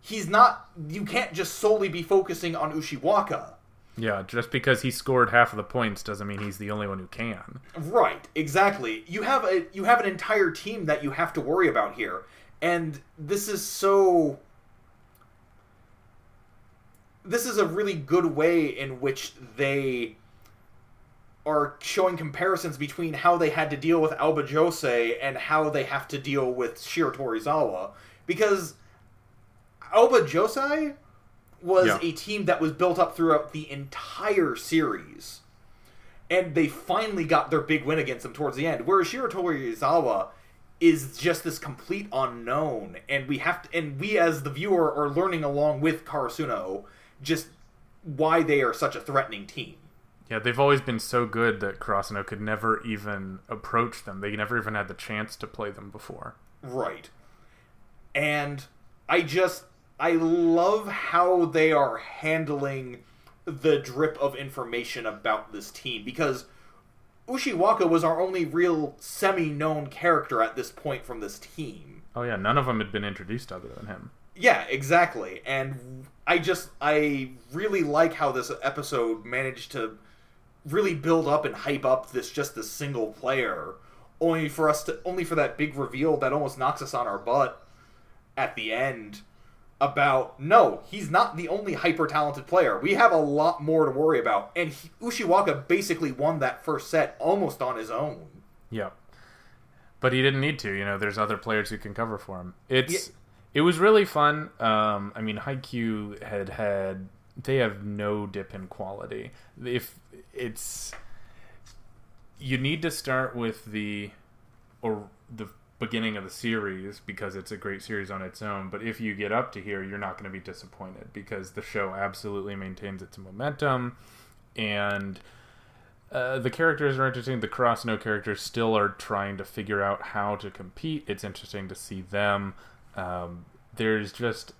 He's not, you can't just solely be focusing on Ushiwaka. Yeah, just because he scored half of the points doesn't mean he's the only one who can. Right, exactly. You have a you have an entire team that you have to worry about here. And this is so this is a really good way in which they are showing comparisons between how they had to deal with Aoba Johsai and how they have to deal with Shiratorizawa because Aoba Johsai was Yeah. a team that was built up throughout the entire series and they finally got their big win against them towards the end. Whereas Shiratorizawa is just this complete unknown, and we have to, and we as the viewer are learning along with Karasuno just why they are such a threatening team. Yeah, they've always been so good that Karasuno could never even approach them. They never even had the chance to play them before. Right. And I just I love how they are handling the drip of information about this team because Ushiwaka was our only real semi-known character at this point from this team. Oh yeah, none of them had been introduced other than him. Yeah, exactly. And I just I really like how this episode managed to really build up and hype up this just this single player only for us to only for that big reveal that almost knocks us on our butt at the end about no, he's not the only hyper talented player. We have a lot more to worry about, and he, Ushiwaka basically won that first set almost on his own. Yep. But he didn't need to. You know, there's other players who can cover for him. It's it was really fun. Um, I mean, Haikyuu had had they have no dip in quality. If it's you need to start with the or the beginning of the series because it's a great series on its own. But if you get up to here, you're not going to be disappointed because the show absolutely maintains its momentum and. Uh, the characters are interesting. The Karasuno characters still are trying to figure out how to compete. It's interesting to see them. Um, there's just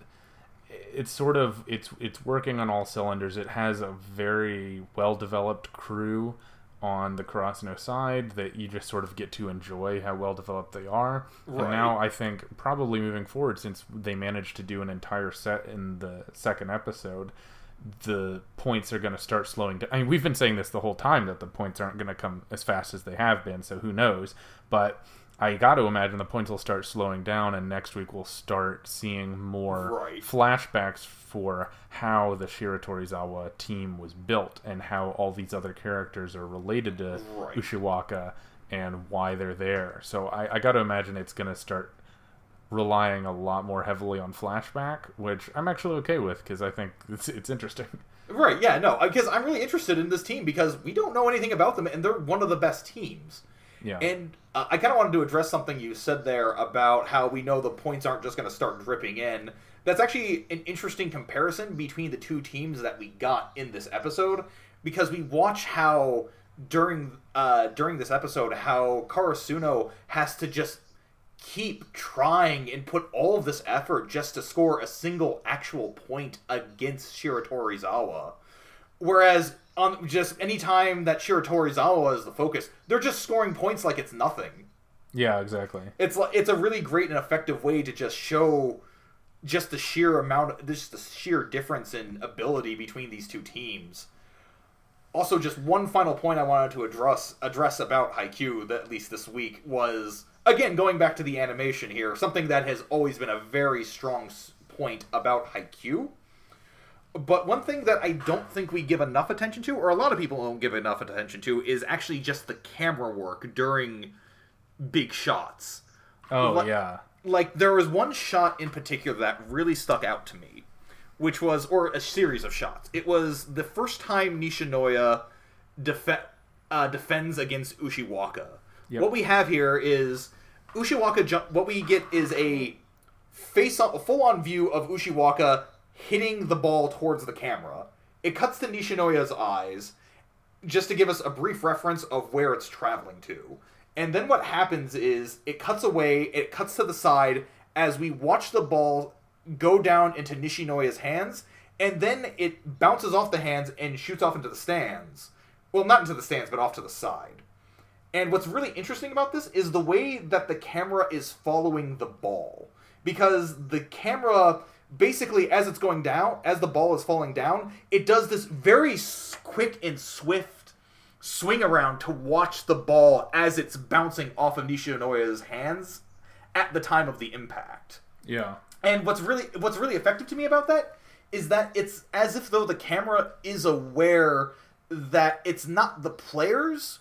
it's sort of it's it's working on all cylinders. It has a very well developed crew on the Karasuno side that you just sort of get to enjoy how well developed they are. Right. And now I think probably moving forward, since they managed to do an entire set in the second episode, the points are going to start slowing down. I mean, we've been saying this the whole time that the points aren't going to come as fast as they have been, so who knows? But I got to imagine the points will start slowing down, and next week we'll start seeing more Right. flashbacks for how the Shiratorizawa team was built and how all these other characters are related to Right. Ushiwaka and why they're there. So I, I got to imagine it's going to start relying a lot more heavily on flashback, which I'm actually okay with because I think *laughs* it's, it's interesting. Right? Yeah. No, because I'm really interested in this team because we don't know anything about them, and they're one of the best teams. Yeah. And uh, I kind of wanted to address something you said there about how we know the points aren't just going to start dripping in. That's actually an interesting comparison between the two teams that we got in this episode because we watch how during uh, during this episode how Karasuno has to just keep trying and put all of this effort just to score a single actual point against Shiratorizawa. Whereas on just any time that Shiratorizawa is the focus, they're just scoring points like it's nothing. yeah, exactly. It's like it's a really great and effective way to just show just the sheer amount, just the sheer difference in ability between these two teams. Also, just one final point I wanted to address address about Haikyuu, that at least this week, was again going back to the animation here, something that has always been a very strong point about Haikyuu. But one thing that I don't think we give enough attention to, or a lot of people don't give enough attention to, is actually just the camera work during big shots. Oh What- yeah. Like there was one shot in particular that really stuck out to me, which was, or a series of shots. It was the first time Nishinoya def- uh, defends against Ushiwaka. Yep. What we have here is Ushiwaka. Jump, what we get is a face on, a full on view of Ushiwaka hitting the ball towards the camera. It cuts to Nishinoya's eyes, just to give us a brief reference of where it's traveling to. And then what happens is it cuts away, it cuts to the side as we watch the ball go down into Nishinoya's hands, and then it bounces off the hands and shoots off into the stands. Well, not into the stands, but off to the side. And what's really interesting about this is the way that the camera is following the ball. Because the camera, basically, as it's going down, as the ball is falling down, it does this very quick and swift swing around to watch the ball as it's bouncing off of Nishinoya's hands at the time of the impact. Yeah. And what's really what's really effective to me about that is that it's as if though the camera is aware that it's not the players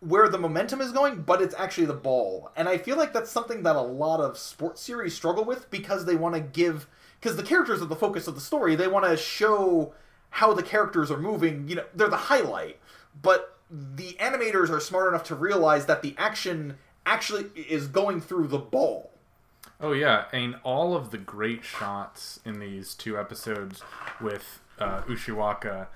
where the momentum is going, but it's actually the ball. And I feel like that's something that a lot of sports series struggle with because they want to give because the characters are the focus of the story. They want to show how the characters are moving, you know, they're the highlight. But the animators are smart enough to realize that the action actually is going through the ball. Oh yeah, and all of the great shots in these two episodes with uh, Ushiwaka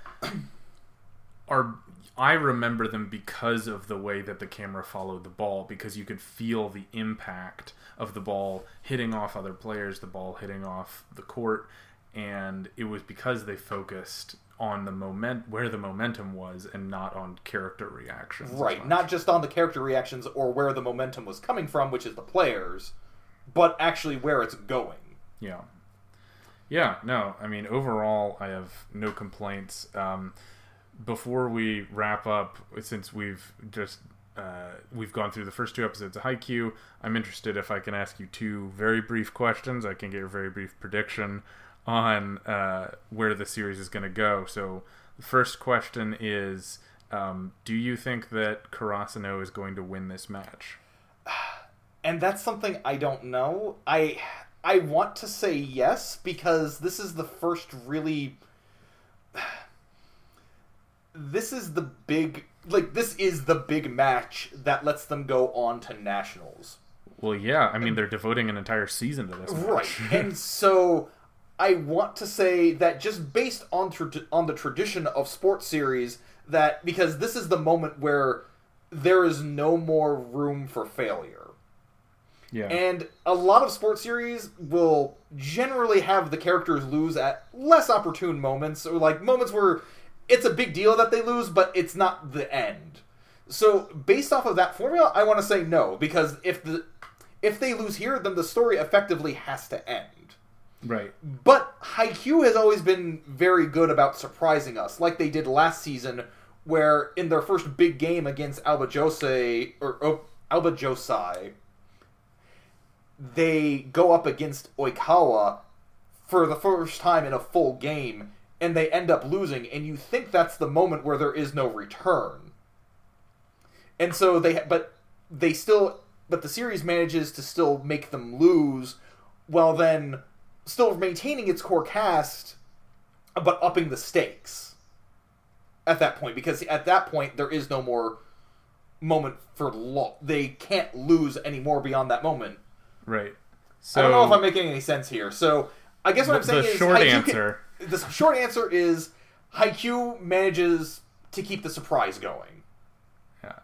are I remember them because of the way that the camera followed the ball because you could feel the impact of the ball hitting off other players, the ball hitting off the court, and it was because they focused on the moment where the momentum was and not on character reactions. Right, not just on the character reactions or where the momentum was coming from, which is the players, but actually where it's going. Yeah. Yeah, no, I mean, overall, I have no complaints. Um, before we wrap up, since we've just uh, we've gone through the first two episodes of Haikyuu, I'm interested if I can ask you two very brief questions. I can get a very brief prediction on uh, where the series is going to go. So, the first question is: um, Do you think that Karasuno is going to win this match? *sighs* and that's something I don't know. I I want to say yes because this is the first really this is the big like this is the big match that lets them go on to nationals. Well, yeah, I mean, they're devoting an entire season to this. Right. *laughs* and so I want to say that just based on tra- on the tradition of sports series that because this is the moment where there is no more room for failure. yeah. And a lot of sports series will generally have the characters lose at less opportune moments, or like moments where it's a big deal that they lose, but it's not the end. So, based off of that formula, I want to say no because if the if they lose here, then the story effectively has to end. right. But Haikyuu has always been very good about surprising us, like they did last season, where in their first big game against Aoba Jose or oh, Aoba Johsai, they go up against Oikawa for the first time in a full game, and they end up losing, and you think that's the moment where there is no return. And so they, but they still, but the series manages to still make them lose, while then still maintaining its core cast, but upping the stakes at that point because at that point there is no more moment for lo- they can't lose anymore beyond that moment. Right. So I don't know if I'm making any sense here. So I guess what I'm saying is. the is short answer. Can, the short answer is Haikyuu manages to keep the surprise going. Yeah.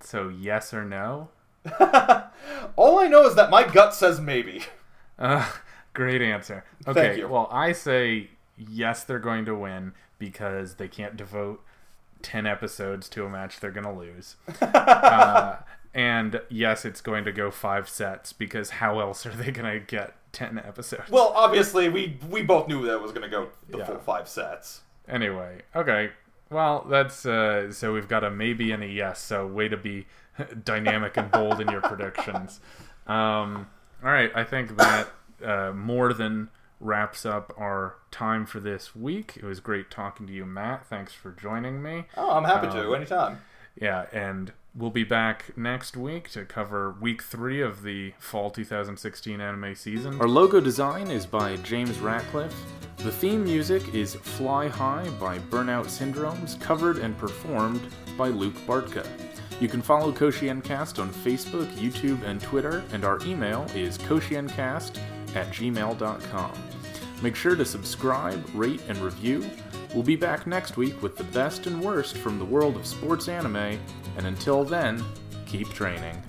So yes or no? *laughs* All I know is that my gut says maybe. Uh, great answer. Okay. you. Well, I say yes, they're going to win because they can't devote ten episodes to a match they're going to lose. *laughs* uh, and yes, it's going to go five sets because how else are they going to get ten episodes? Well, obviously we we both knew that it was going to go the Yeah. full five sets. Anyway, okay. Well, that's uh, so we've got a maybe and a yes. So way to be *laughs* dynamic and bold in your predictions. Um, all right, I think that uh, more than wraps up our time for this week. It was great talking to you, Matt. Thanks for joining me. Oh, I'm happy to Um, anytime. Yeah, and we'll be back next week to cover week three of the fall 2016 anime season. Our logo design is by James Ratcliffe. The theme music is Fly High by Burnout Syndromes, covered and performed by Luke Bartka. You can follow Koshiencast on Facebook, YouTube, and Twitter, and our email is koshiencast at gmail.com. Make sure to subscribe, rate, and review. We'll be back next week with the best and worst from the world of sports anime, and until then, keep training.